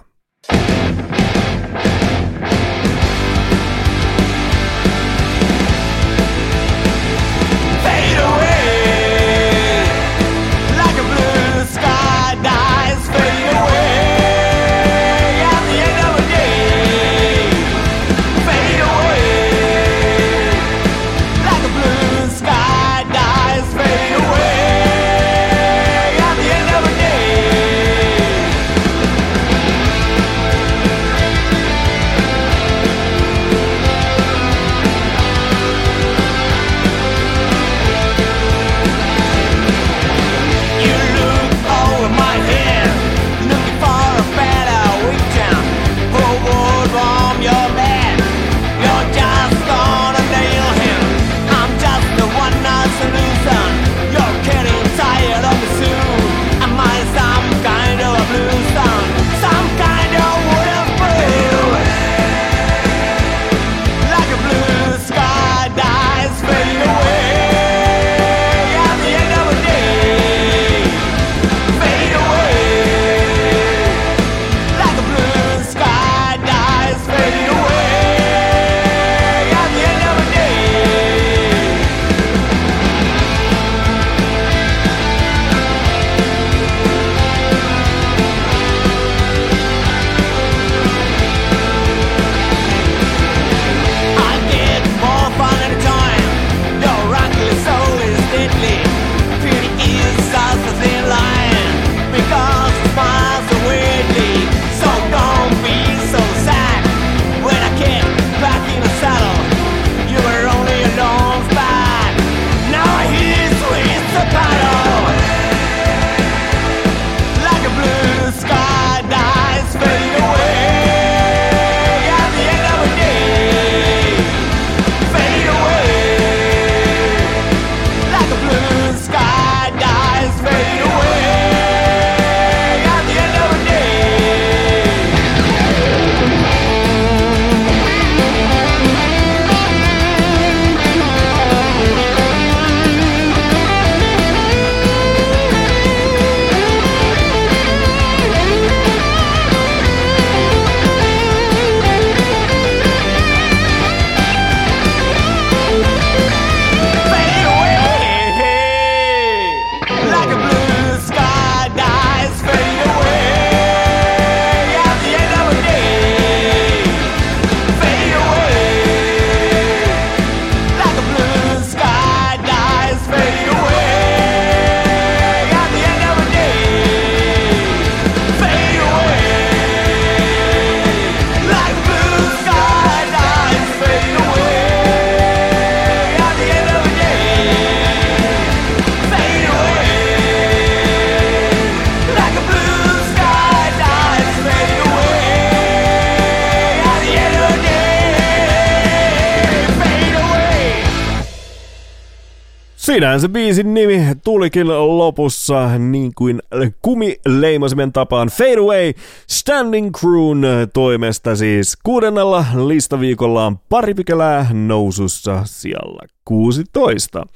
Siinähän se biisin nimi tulikin lopussa niin kuin kumileimasimen tapaan Fade Away Standing Crewn toimesta siis kuudennella listaviikollaan pari pykälää nousussa siellä 16.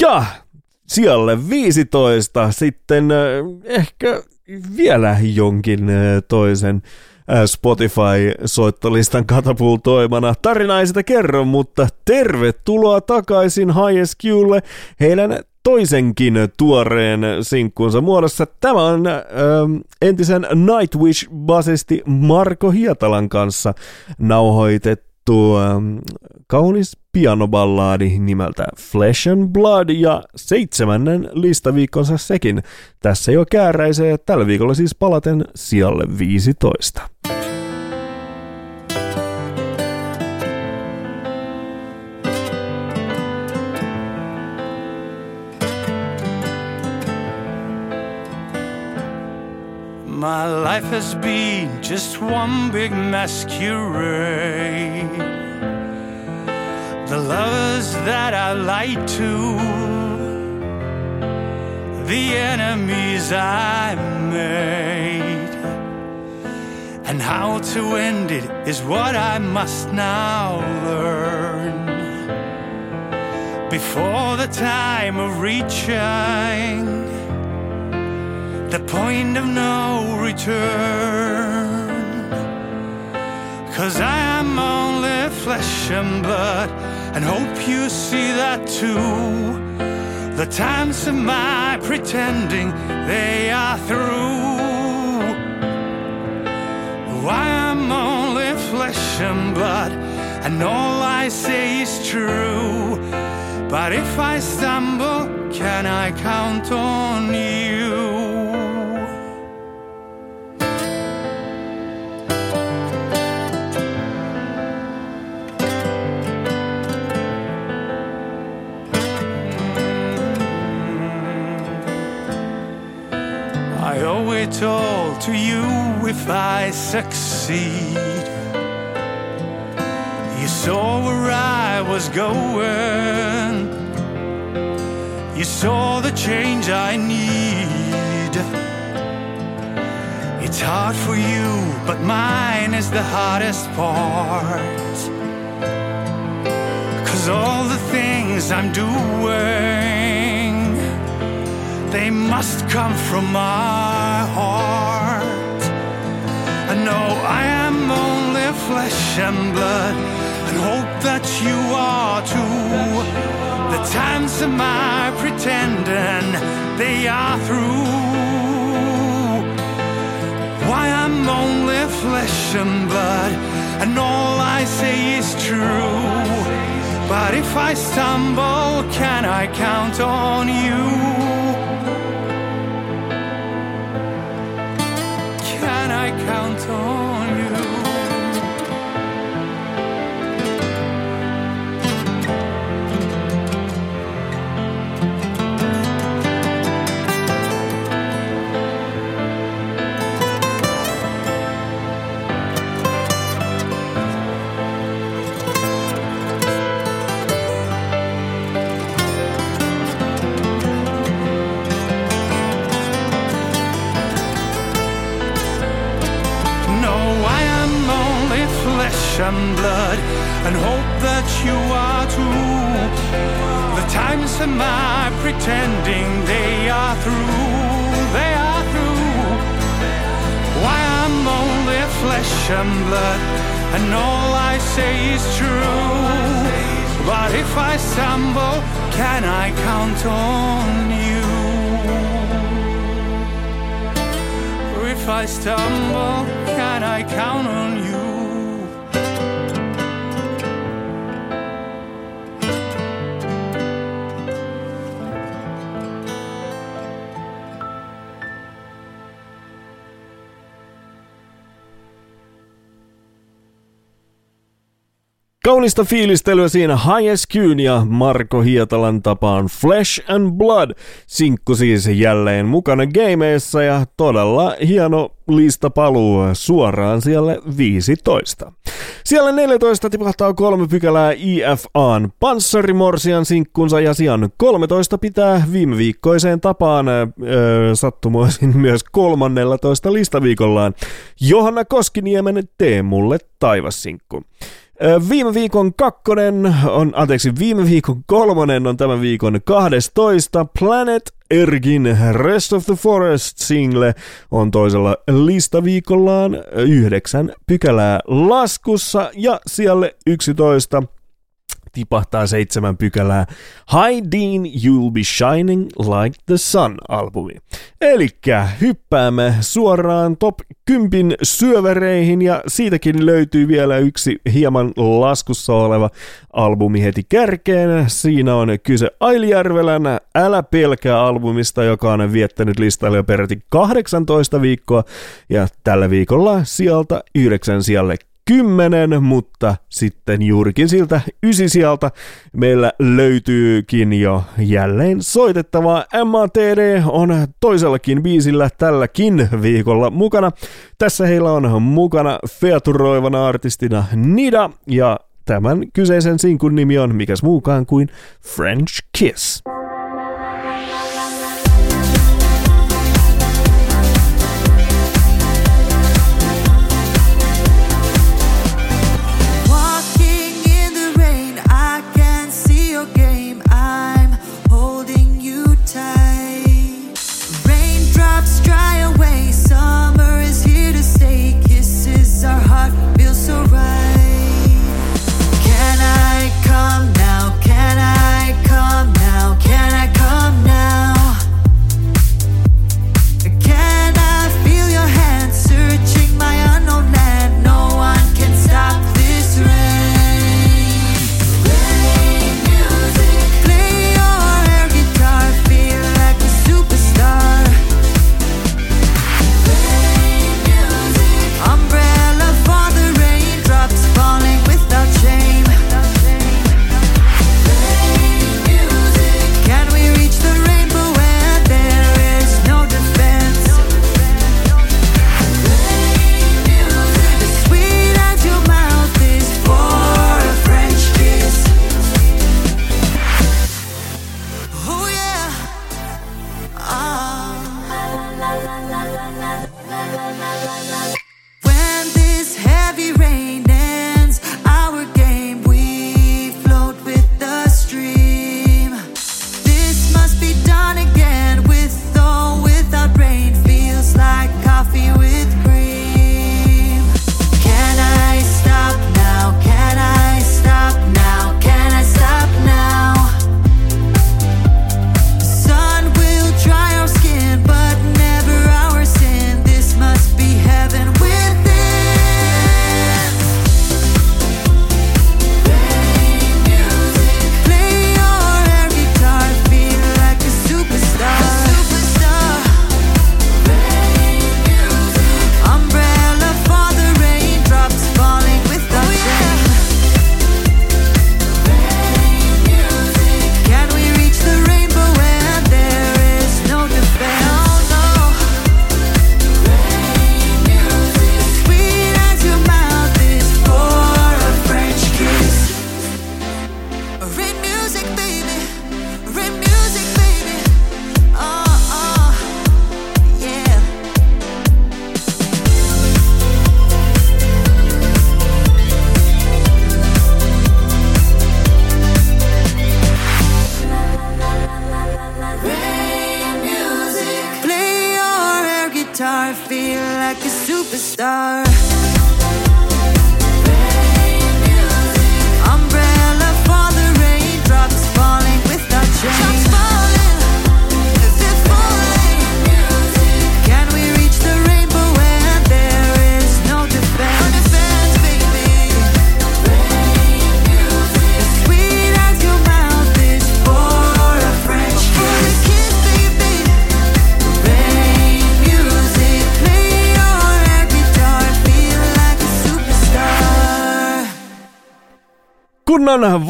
Ja sijalle 15 sitten äh, ehkä vielä jonkin äh, toisen Spotify-soittolistan katapultoimana. Tarina ei sitä kerro, mutta tervetuloa takaisin HiSQlle heidän toisenkin tuoreen sinkkunsa muodossa. Tämä on ähm, entisen Nightwish-basisti Marko Hietalan kanssa nauhoitettu ähm, kaunis pianoballaadi nimeltä Flesh and Blood ja seitsemännen listaviikkonsa sekin. Tässä jo kääräisee tällä viikolla siis palaten sijalle 15. My life has been just one big masquerade. The lovers that I lied to, the enemies I made, and how to end it is what I must now learn. Before the time of reaching the point of no return. Cause I am only flesh and blood, and hope you see that too. The times of my pretending they are through. I am only flesh and blood, and all I say is true. But if I stumble, can I count on you? I owe it all to you if I succeed. You saw where I was going, you saw the change I need. It's hard for you, but mine is the hardest part. Cause all the things I'm doing they must come from my heart. I know I am only flesh and blood, and hope that you are too. The times of my pretending, they are through. Why I'm only flesh and blood, and all I say is true. But if I stumble, can I count on you? Can I count on flesh and blood, and hope that you are too. The times of my pretending they are through, they are through. Why I'm only flesh and blood, and all I say is true. But if I stumble, can I count on you? If I stumble, can I count on you? Kaunista fiilistelyä siinä High Skyn ja Marko Hietalan tapaan Flesh and Blood. Sinkku siis jälleen mukana gameissa ja todella hieno lista paluu suoraan siellä 15. Siellä 14 tipahtaa kolme pykälää IFAn Panssarimorsian sinkkunsa ja sijan 13 pitää viime viikkoiseen tapaan öö, sattumoisin myös 13 listaviikollaan Johanna Koskiniemen Teemulle taivassinkku. Ö, Viime viikon kakkonen on, anteeksi, viime viikon kolmonen on tämän viikon 12. Planet Ergin Rest of the Forest single on toisella listaviikollaan yhdeksän pykälää laskussa ja siellä 11 tipahtaa seitsemän pykälää High Dean You'll Be Shining Like the Sun-albumi. Elikkä hyppäämme suoraan top 10 syövereihin ja siitäkin löytyy vielä yksi hieman laskussa oleva albumi heti kärkeen. Siinä on kyse Ailijärvelän Älä pelkää albumista, joka on viettänyt listalle jo peräti 18 viikkoa ja tällä viikolla sieltä 9 sijalle 10, mutta sitten juurikin siltä ysisijalta meillä löytyykin jo jälleen soitettavaa. MATD on toisellakin biisillä tälläkin viikolla mukana. Tässä heillä on mukana featuroivana artistina Nida ja tämän kyseisen sinkun nimi on mikäs muukaan kuin French Kiss.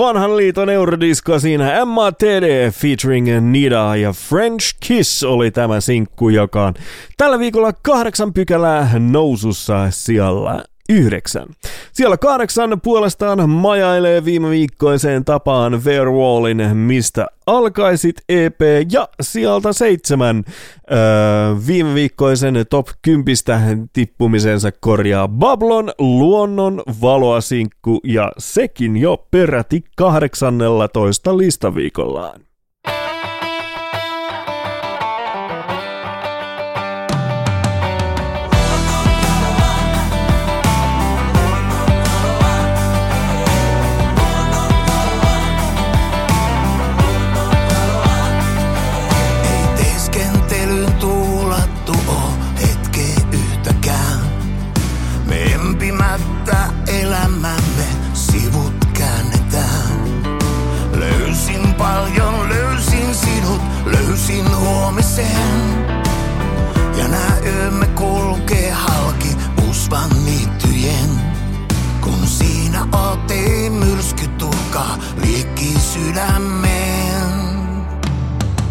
Vanhan liiton eurodisko siinä MATD featuring Nida ja French Kiss oli tämä sinkku, joka on tällä viikolla kahdeksan pykälää nousussa siellä yhdeksän. Siellä kahdeksan puolestaan majailee viime viikkoiseen tapaan Verwallin Mistä alkaisit EP ja sieltä seitsemän öö, viime viikkoisen top 10 tippumisensa korjaa Bablon luonnon valoasinkku ja sekin jo peräti 18 listaviikollaan.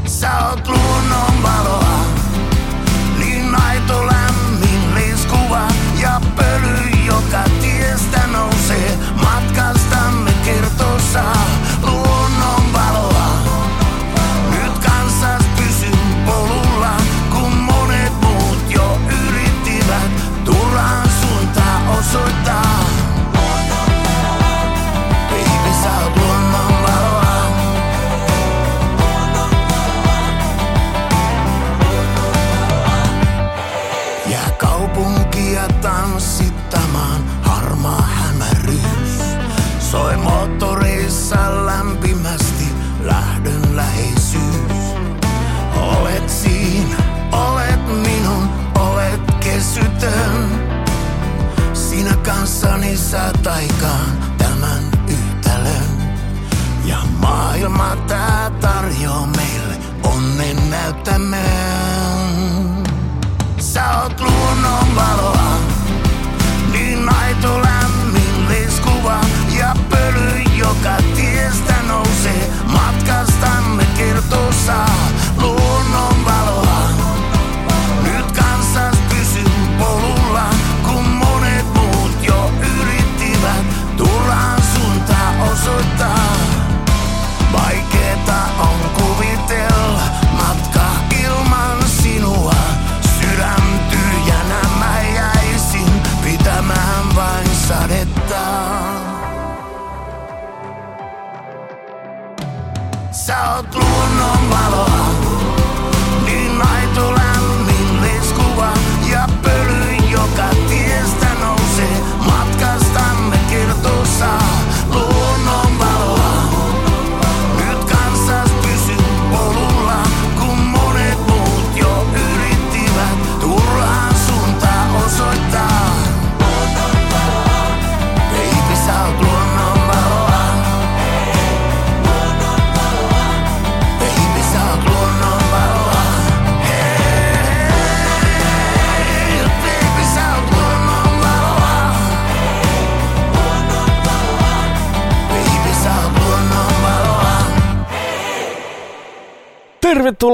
Saklunnom valoa kanssani saa taikaan tämän yhtälön. Ja maailma tää tarjoaa meille onnen näyttämön. Sä oot luonnon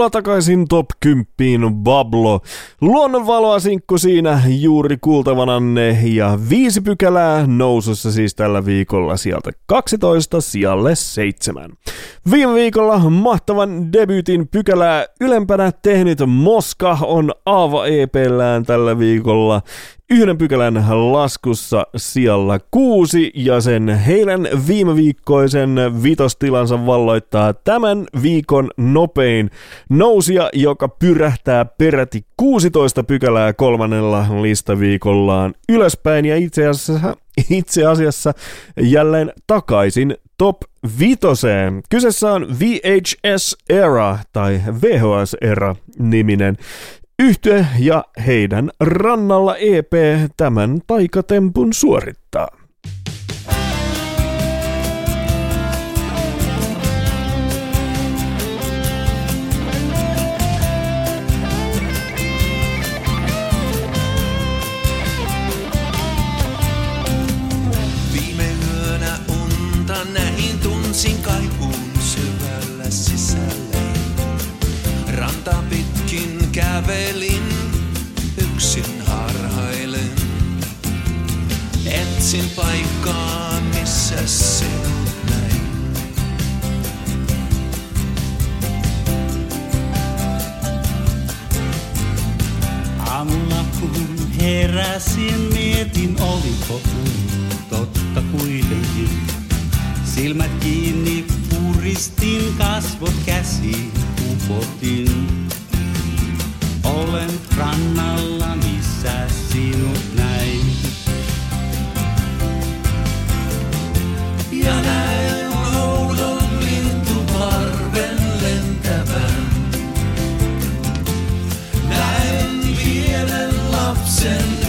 Tervetuloa takaisin Top 10 Bablo. Luonnonvaloa sinkku siinä juuri kuultavananne ja viisi pykälää nousussa siis tällä viikolla sieltä 12 sijalle 7. Viime viikolla mahtavan debyytin pykälää ylempänä tehnyt Moska on Aava EPllään tällä viikolla yhden pykälän laskussa sijalla kuusi ja sen heidän viime viikkoisen vitostilansa valloittaa tämän viikon nopein nousia, joka pyrähtää peräti 16 pykälää kolmannella listaviikollaan ylöspäin ja itse asiassa, itse asiassa jälleen takaisin top vitoseen. Kyseessä on VHS Era tai VHS Era niminen Yhtye ja heidän rannalla EP tämän taikatempun suorittaa. Kävelin, yksin harhailen. Etsin paikkaa, missä sinut näin. Aamulla kun heräsin, mietin oliko totta kuitenkin. Silmät kiinni puristin, kasvot käsi upotin. Olen rannalla, missä sinut näin. Ja näen oudon lintuparven lentävän. Näen pienen lapsen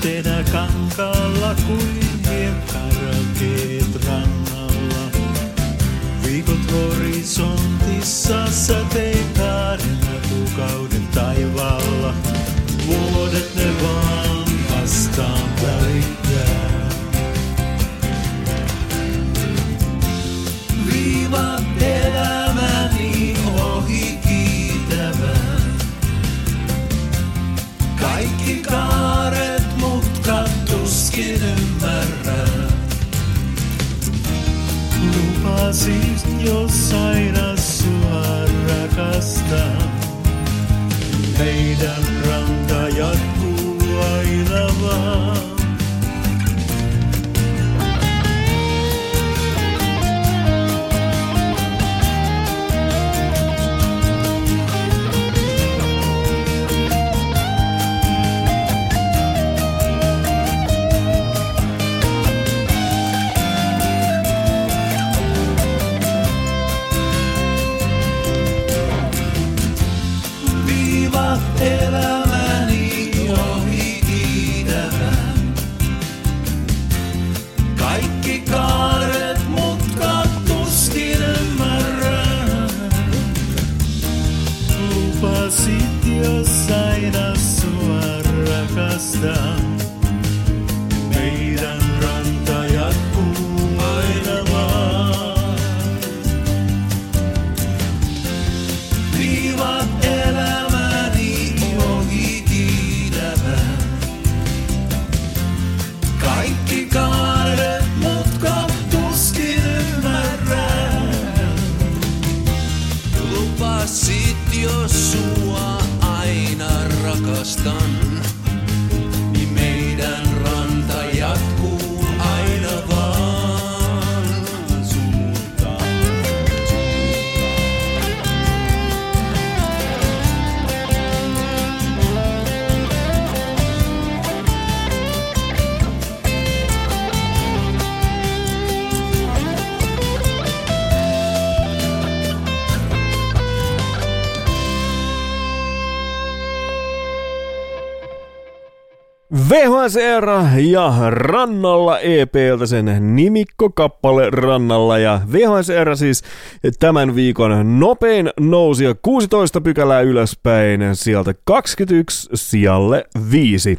Pisteenä kankaalla kuin hiekkarakeet rannalla. Viikot horisontissa sateenkaarena kuukauden taivaalla. Vuodet ne vaan vastaan välittää. Viivat Lupasit jossain sua rakastaa. Meidän VHSR ja Rannalla EPltä sen nimikkokappale Rannalla ja VHSR siis tämän viikon nopein nousi 16 pykälää ylöspäin sieltä 21 sijalle 5.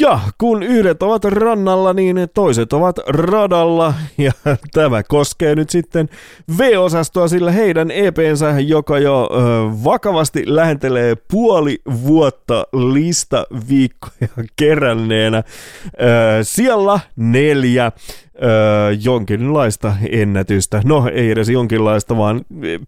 Ja kun yhdet ovat rannalla, niin toiset ovat radalla. Ja tämä koskee nyt sitten V-osastoa, sillä heidän EPnsä, joka jo ö, vakavasti lähentelee puoli vuotta lista viikkoja keränneenä. Ö, siellä neljä ö, jonkinlaista ennätystä. No ei edes jonkinlaista, vaan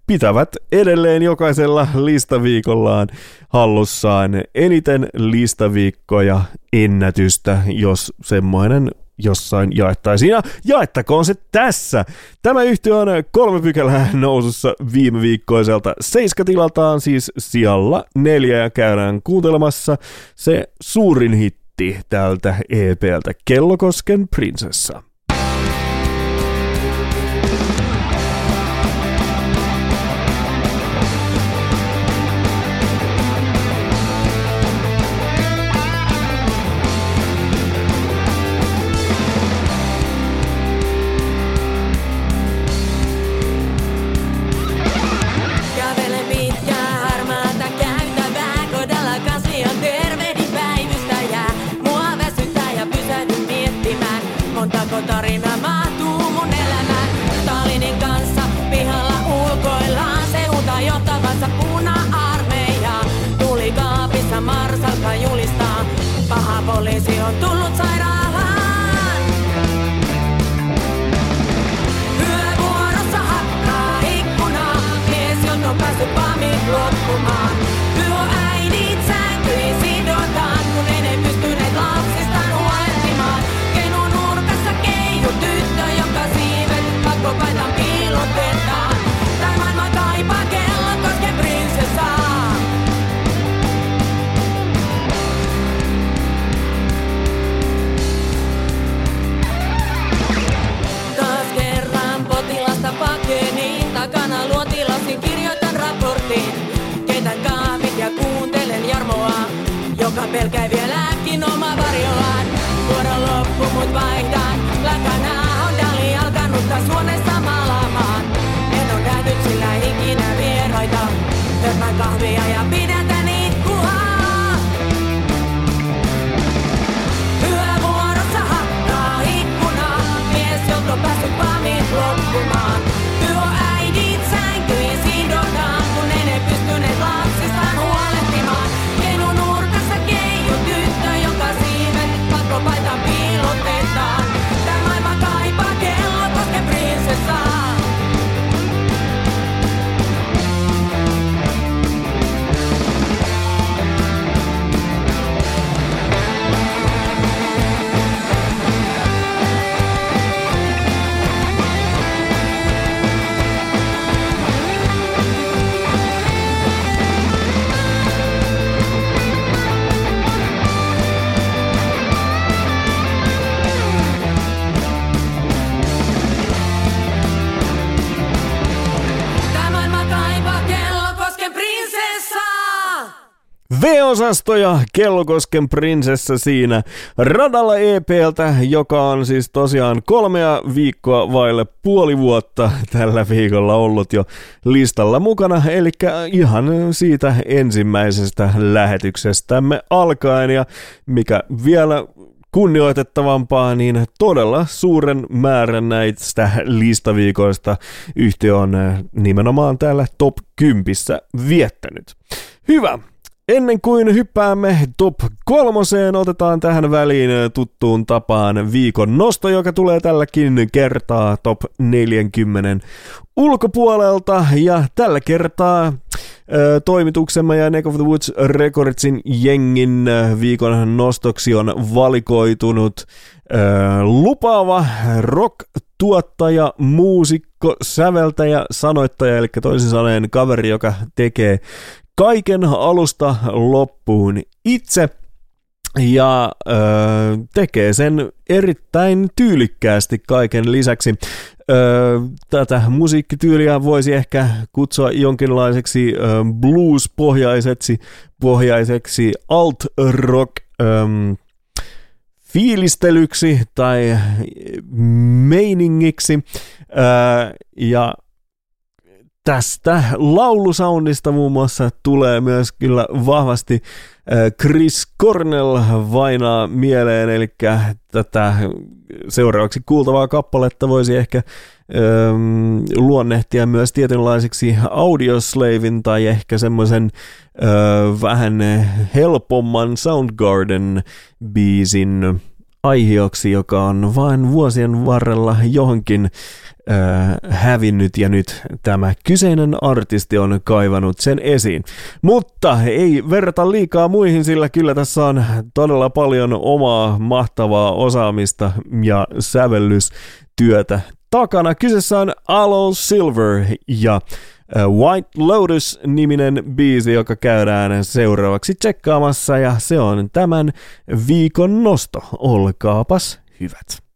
pitävät edelleen jokaisella listaviikollaan hallussaan eniten listaviikkoja ennätystä, jos semmoinen jossain jaettaisiin. Ja jaettakoon se tässä. Tämä yhtiö on kolme pykälää nousussa viime viikkoiselta seiskatilaltaan, siis sijalla neljä ja käydään kuuntelemassa se suurin hitti tältä EPltä Kellokosken prinsessa. Joka pelkää vieläkin oma varjoaan. Vuoron loppu mut vaihdan, lakana on Dali alkanut taas huoneessa V-osasto ja Kellokosken prinsessa siinä radalla EPltä, joka on siis tosiaan kolmea viikkoa vaille puoli vuotta tällä viikolla ollut jo listalla mukana, eli ihan siitä ensimmäisestä lähetyksestämme alkaen ja mikä vielä kunnioitettavampaa, niin todella suuren määrän näistä listaviikoista yhtiö on eh, nimenomaan täällä top 10 viettänyt. Hyvä. Ennen kuin hyppäämme top kolmoseen, otetaan tähän väliin tuttuun tapaan viikon nosto, joka tulee tälläkin kertaa top 40 ulkopuolelta. Ja tällä kertaa toimituksemme ja Neck of the Woods Recordsin jengin viikon nostoksi on valikoitunut lupaava rock-tuottaja, muusikko, säveltäjä, sanoittaja, eli toisin sanoen kaveri, joka tekee kaiken alusta loppuun itse ja tekee sen erittäin tyylikkäästi kaiken lisäksi. Tätä musiikkityyliä voisi ehkä kutsua jonkinlaiseksi blues-pohjaiseksi pohjaiseksi alt-rock fiilistelyksi tai meiningiksi. Ja tästä laulusoundista muun muassa tulee myös kyllä vahvasti Chris Cornell vainaa mieleen, eli tätä seuraavaksi kuultavaa kappaletta voisi ehkä ähm, luonnehtia myös tietynlaiseksi audioslavin tai ehkä semmoisen äh, vähän helpomman Soundgarden biisin aihioksi, joka on vain vuosien varrella johonkin äh, hävinnyt ja nyt tämä kyseinen artisti on kaivannut sen esiin. Mutta ei verrata liikaa muihin, sillä kyllä tässä on todella paljon omaa mahtavaa osaamista ja sävellystyötä takana. Kyseessä on Aloe Silver ja White Lotus-niminen biisi, joka käydään seuraavaksi tsekkaamassa ja se on tämän viikon nosto. Olkaapas hyvät.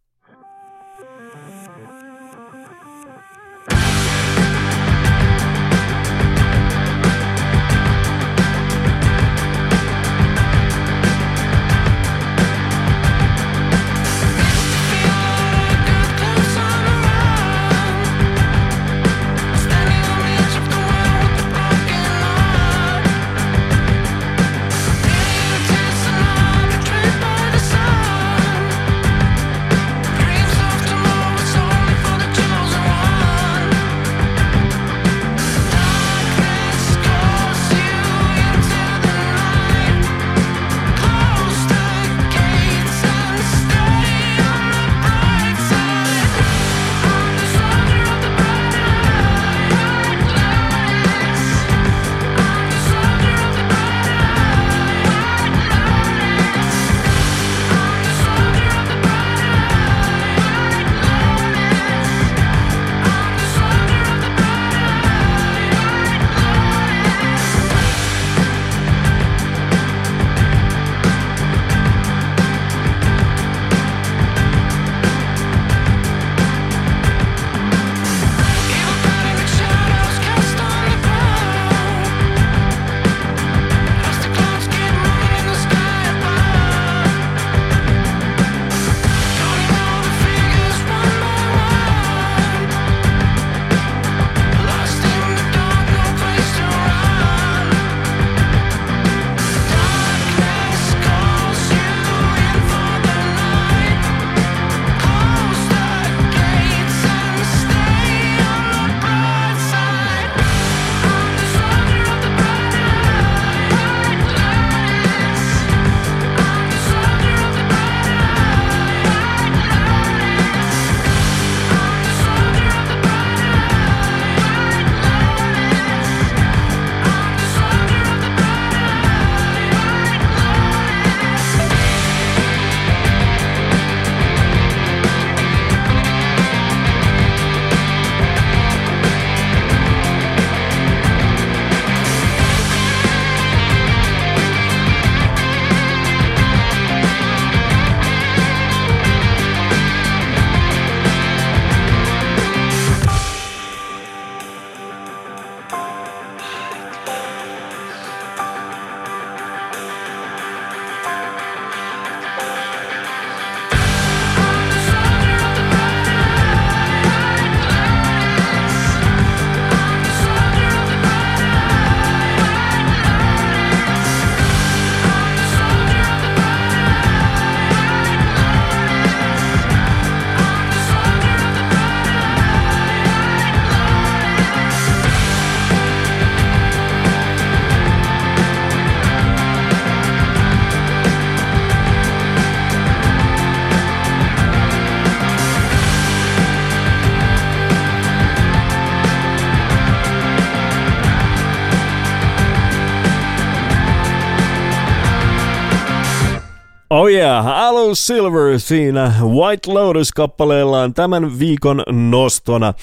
Yeah, Aloe Silver siinä White Lotus-kappaleellaan tämän viikon nostona.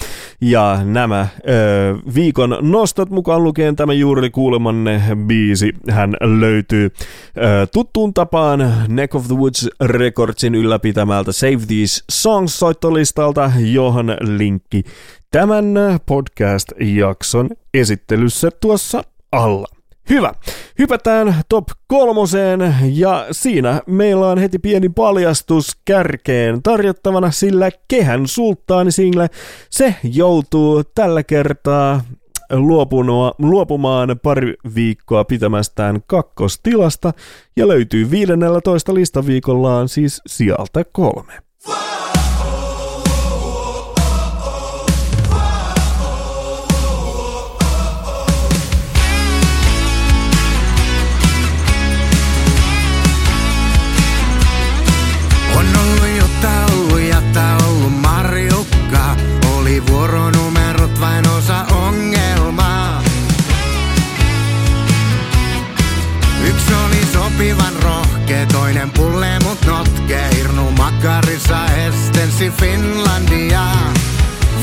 Ja nämä ö, viikon nostot mukaan lukien tämä juuri kuulemanne biisi, hän löytyy ö, tuttuun tapaan Neck of the Woods Recordsin ylläpitämältä Save These Songs soittolistalta, johon linkki tämän podcast-jakson esittelyssä tuossa alla. Hyvä. Hypätään top kolmoseen ja siinä meillä on heti pieni paljastus kärkeen tarjottavana, sillä kehän sulttaani single se joutuu tällä kertaa luopunua, luopumaan pari viikkoa pitämästään kakkostilasta ja löytyy 15 listaviikollaan siis sieltä kolme. Estensi Finlandia.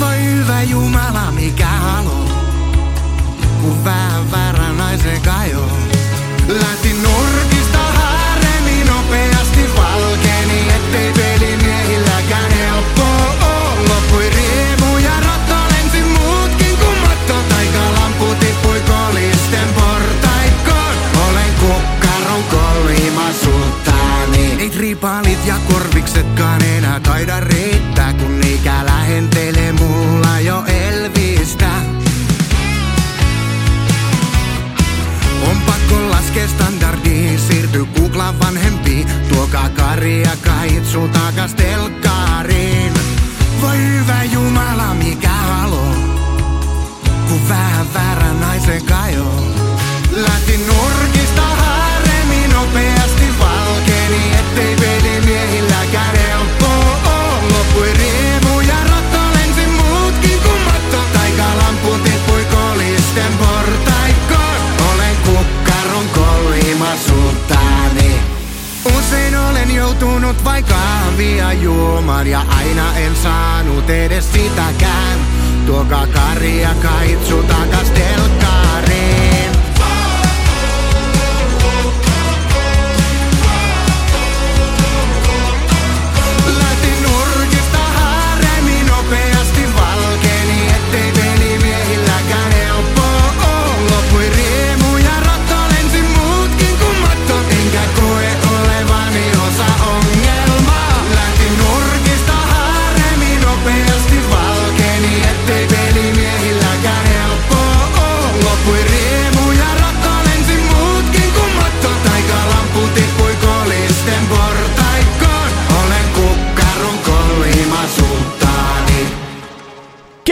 Voi hyvä Jumala, mikä halo. Kun vähän väärän naisen kajo. Lähti nurkista haremi nopeasti valkeni, ettei pelimiehilläkään helppo oo. Loppui riemu ja rotto lensi muutkin kuin matto. Taikalampu tippui kolisten portaikkoon. Olen kukkaron kolima sulttaani. Ei tripaalit ja korviksetkaan enää taida Kari ja Kaitsu takas telkkariin. Voi hyvä Jumala, mikä halo, kun vähän väärän naisen kajo. Kahvia juomaan ja aina en saanut edes sitäkään. Tuokaa Kari ja Kaitsu takas telkkariin.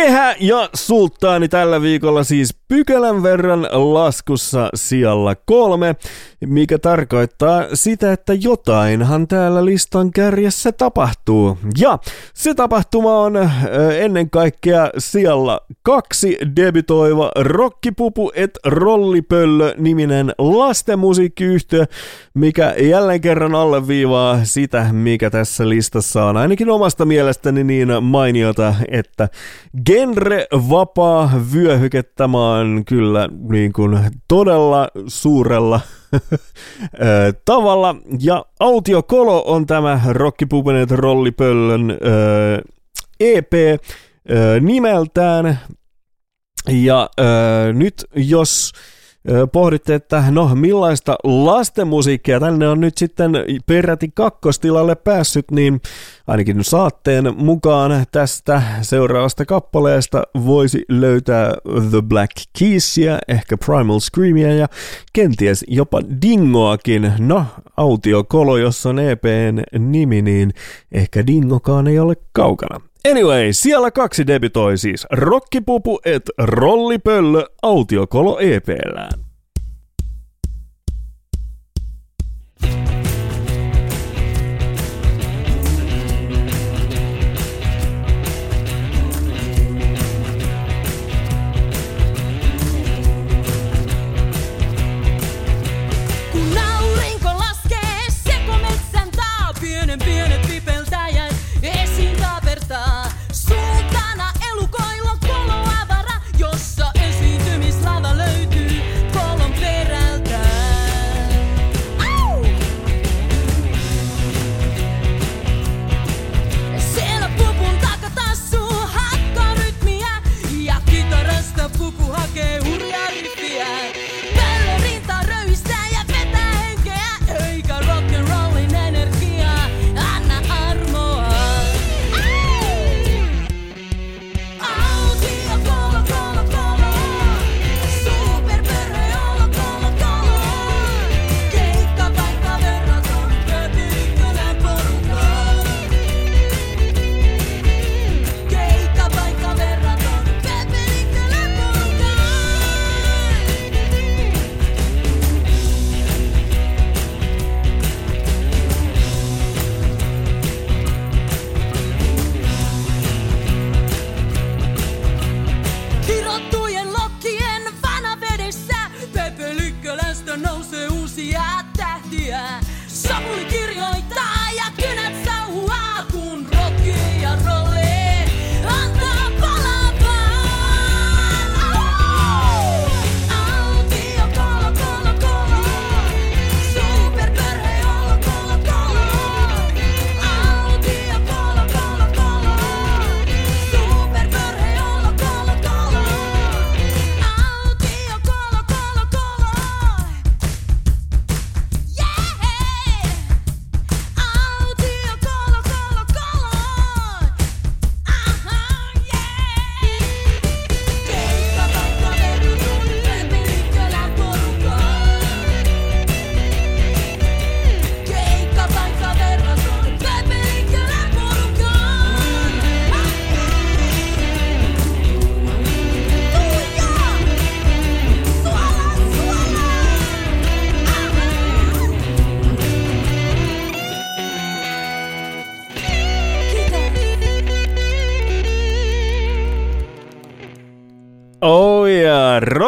Kehä ja sulttaani tällä viikolla siis pykälän verran laskussa sijalla kolme, mikä tarkoittaa sitä, että jotainhan täällä listan kärjessä tapahtuu. Ja se tapahtuma on ennen kaikkea sijalla kaksi debitoiva Rockipupu et Rollipöllö niminen lastenmusiikkiyhtiö, mikä jälleen kerran alleviivaa sitä, mikä tässä listassa on ainakin omasta mielestäni niin mainiota, että genre vapaa vyöhykettämään kyllä niin kuin todella suurella ö, tavalla. Ja Autio Kolo on tämä Rockipupenet Rollipöllön ö, EP ö, nimeltään. Ja nyt jos pohditte, että no millaista lastenmusiikkia tänne on nyt sitten peräti kakkostilalle päässyt, niin ainakin saatteen mukaan tästä seuraavasta kappaleesta voisi löytää The Black Keysia, ehkä Primal Screamia ja kenties jopa Dingoakin. No, Autio Kolo, jos on EPn nimi, niin ehkä Dingokaan ei ole kaukana. Anyway, siellä kaksi debitoi siis Rockipupu et Rollipöllö Autiokolo EPllään.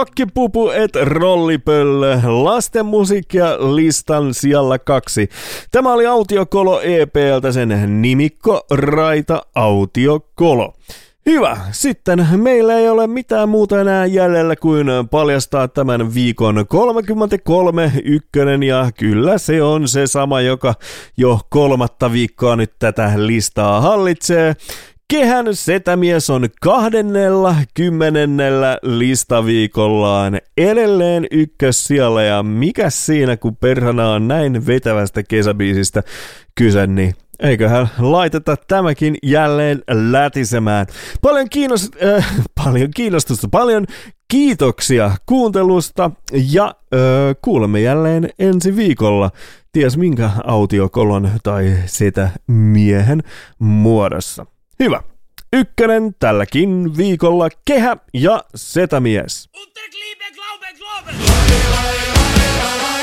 Ja, rockipupu et rollipöllö, lasten musiikkia listan sijalla kaksi. Tämä oli Autiokolo EPltä sen nimikko Raita Autiokolo. Hyvä. Sitten meillä ei ole mitään muuta enää jäljellä kuin paljastaa tämän viikon 33 ykkönen ja kyllä se on se sama, joka jo kolmatta viikkoa nyt tätä listaa hallitsee. Kehän setämies on kahdennella kymmenennellä listaviikollaan edelleen ykkössijalla ja mikä siinä kun perhana on näin vetävästä kesäbiisistä kyse, niin eiköhän laiteta tämäkin jälleen lätisemään. Paljon, kiinnost- äh, paljon kiinnostusta, paljon kiitoksia kuuntelusta ja äh, kuulemme jälleen ensi viikolla ties minkä autiokolon tai sitä miehen muodossa. Hyvä. Ykkönen tälläkin viikolla kehä ja setämies. Mä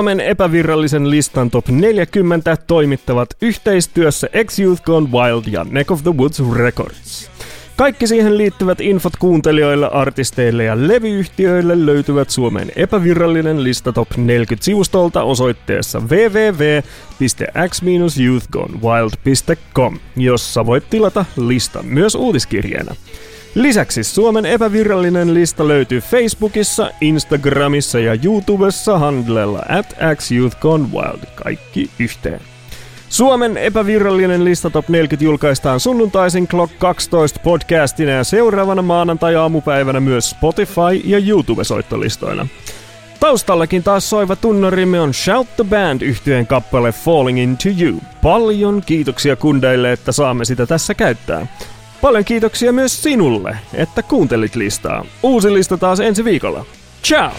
Suomen epävirallisen listan top 40 toimittavat yhteistyössä X-Youth Gone Wild ja Neck of the Woods Records. Kaikki siihen liittyvät infot kuuntelijoille, artisteille ja levyyhtiöille löytyvät Suomen epävirallinen lista top 40 sivustolta osoitteessa www.x-youthgonewild.com, jossa voit tilata listan myös uutiskirjeena. Lisäksi Suomen epävirallinen lista löytyy Facebookissa, Instagramissa ja YouTubessa handlella at xyouthgonewild, kaikki yhteen. Suomen epävirallinen lista Top 40 julkaistaan sunnuntaisin Clock 12 podcastina ja seuraavana maanantai-aamupäivänä myös Spotify- ja YouTube-soittolistoina. Taustallakin taas soiva tunnarimme on Shout the Band yhtyeen kappale Falling Into You. Paljon kiitoksia kundeille, että saamme sitä tässä käyttää. Paljon kiitoksia myös sinulle, että kuuntelit listaa. Uusi lista taas ensi viikolla. Ciao!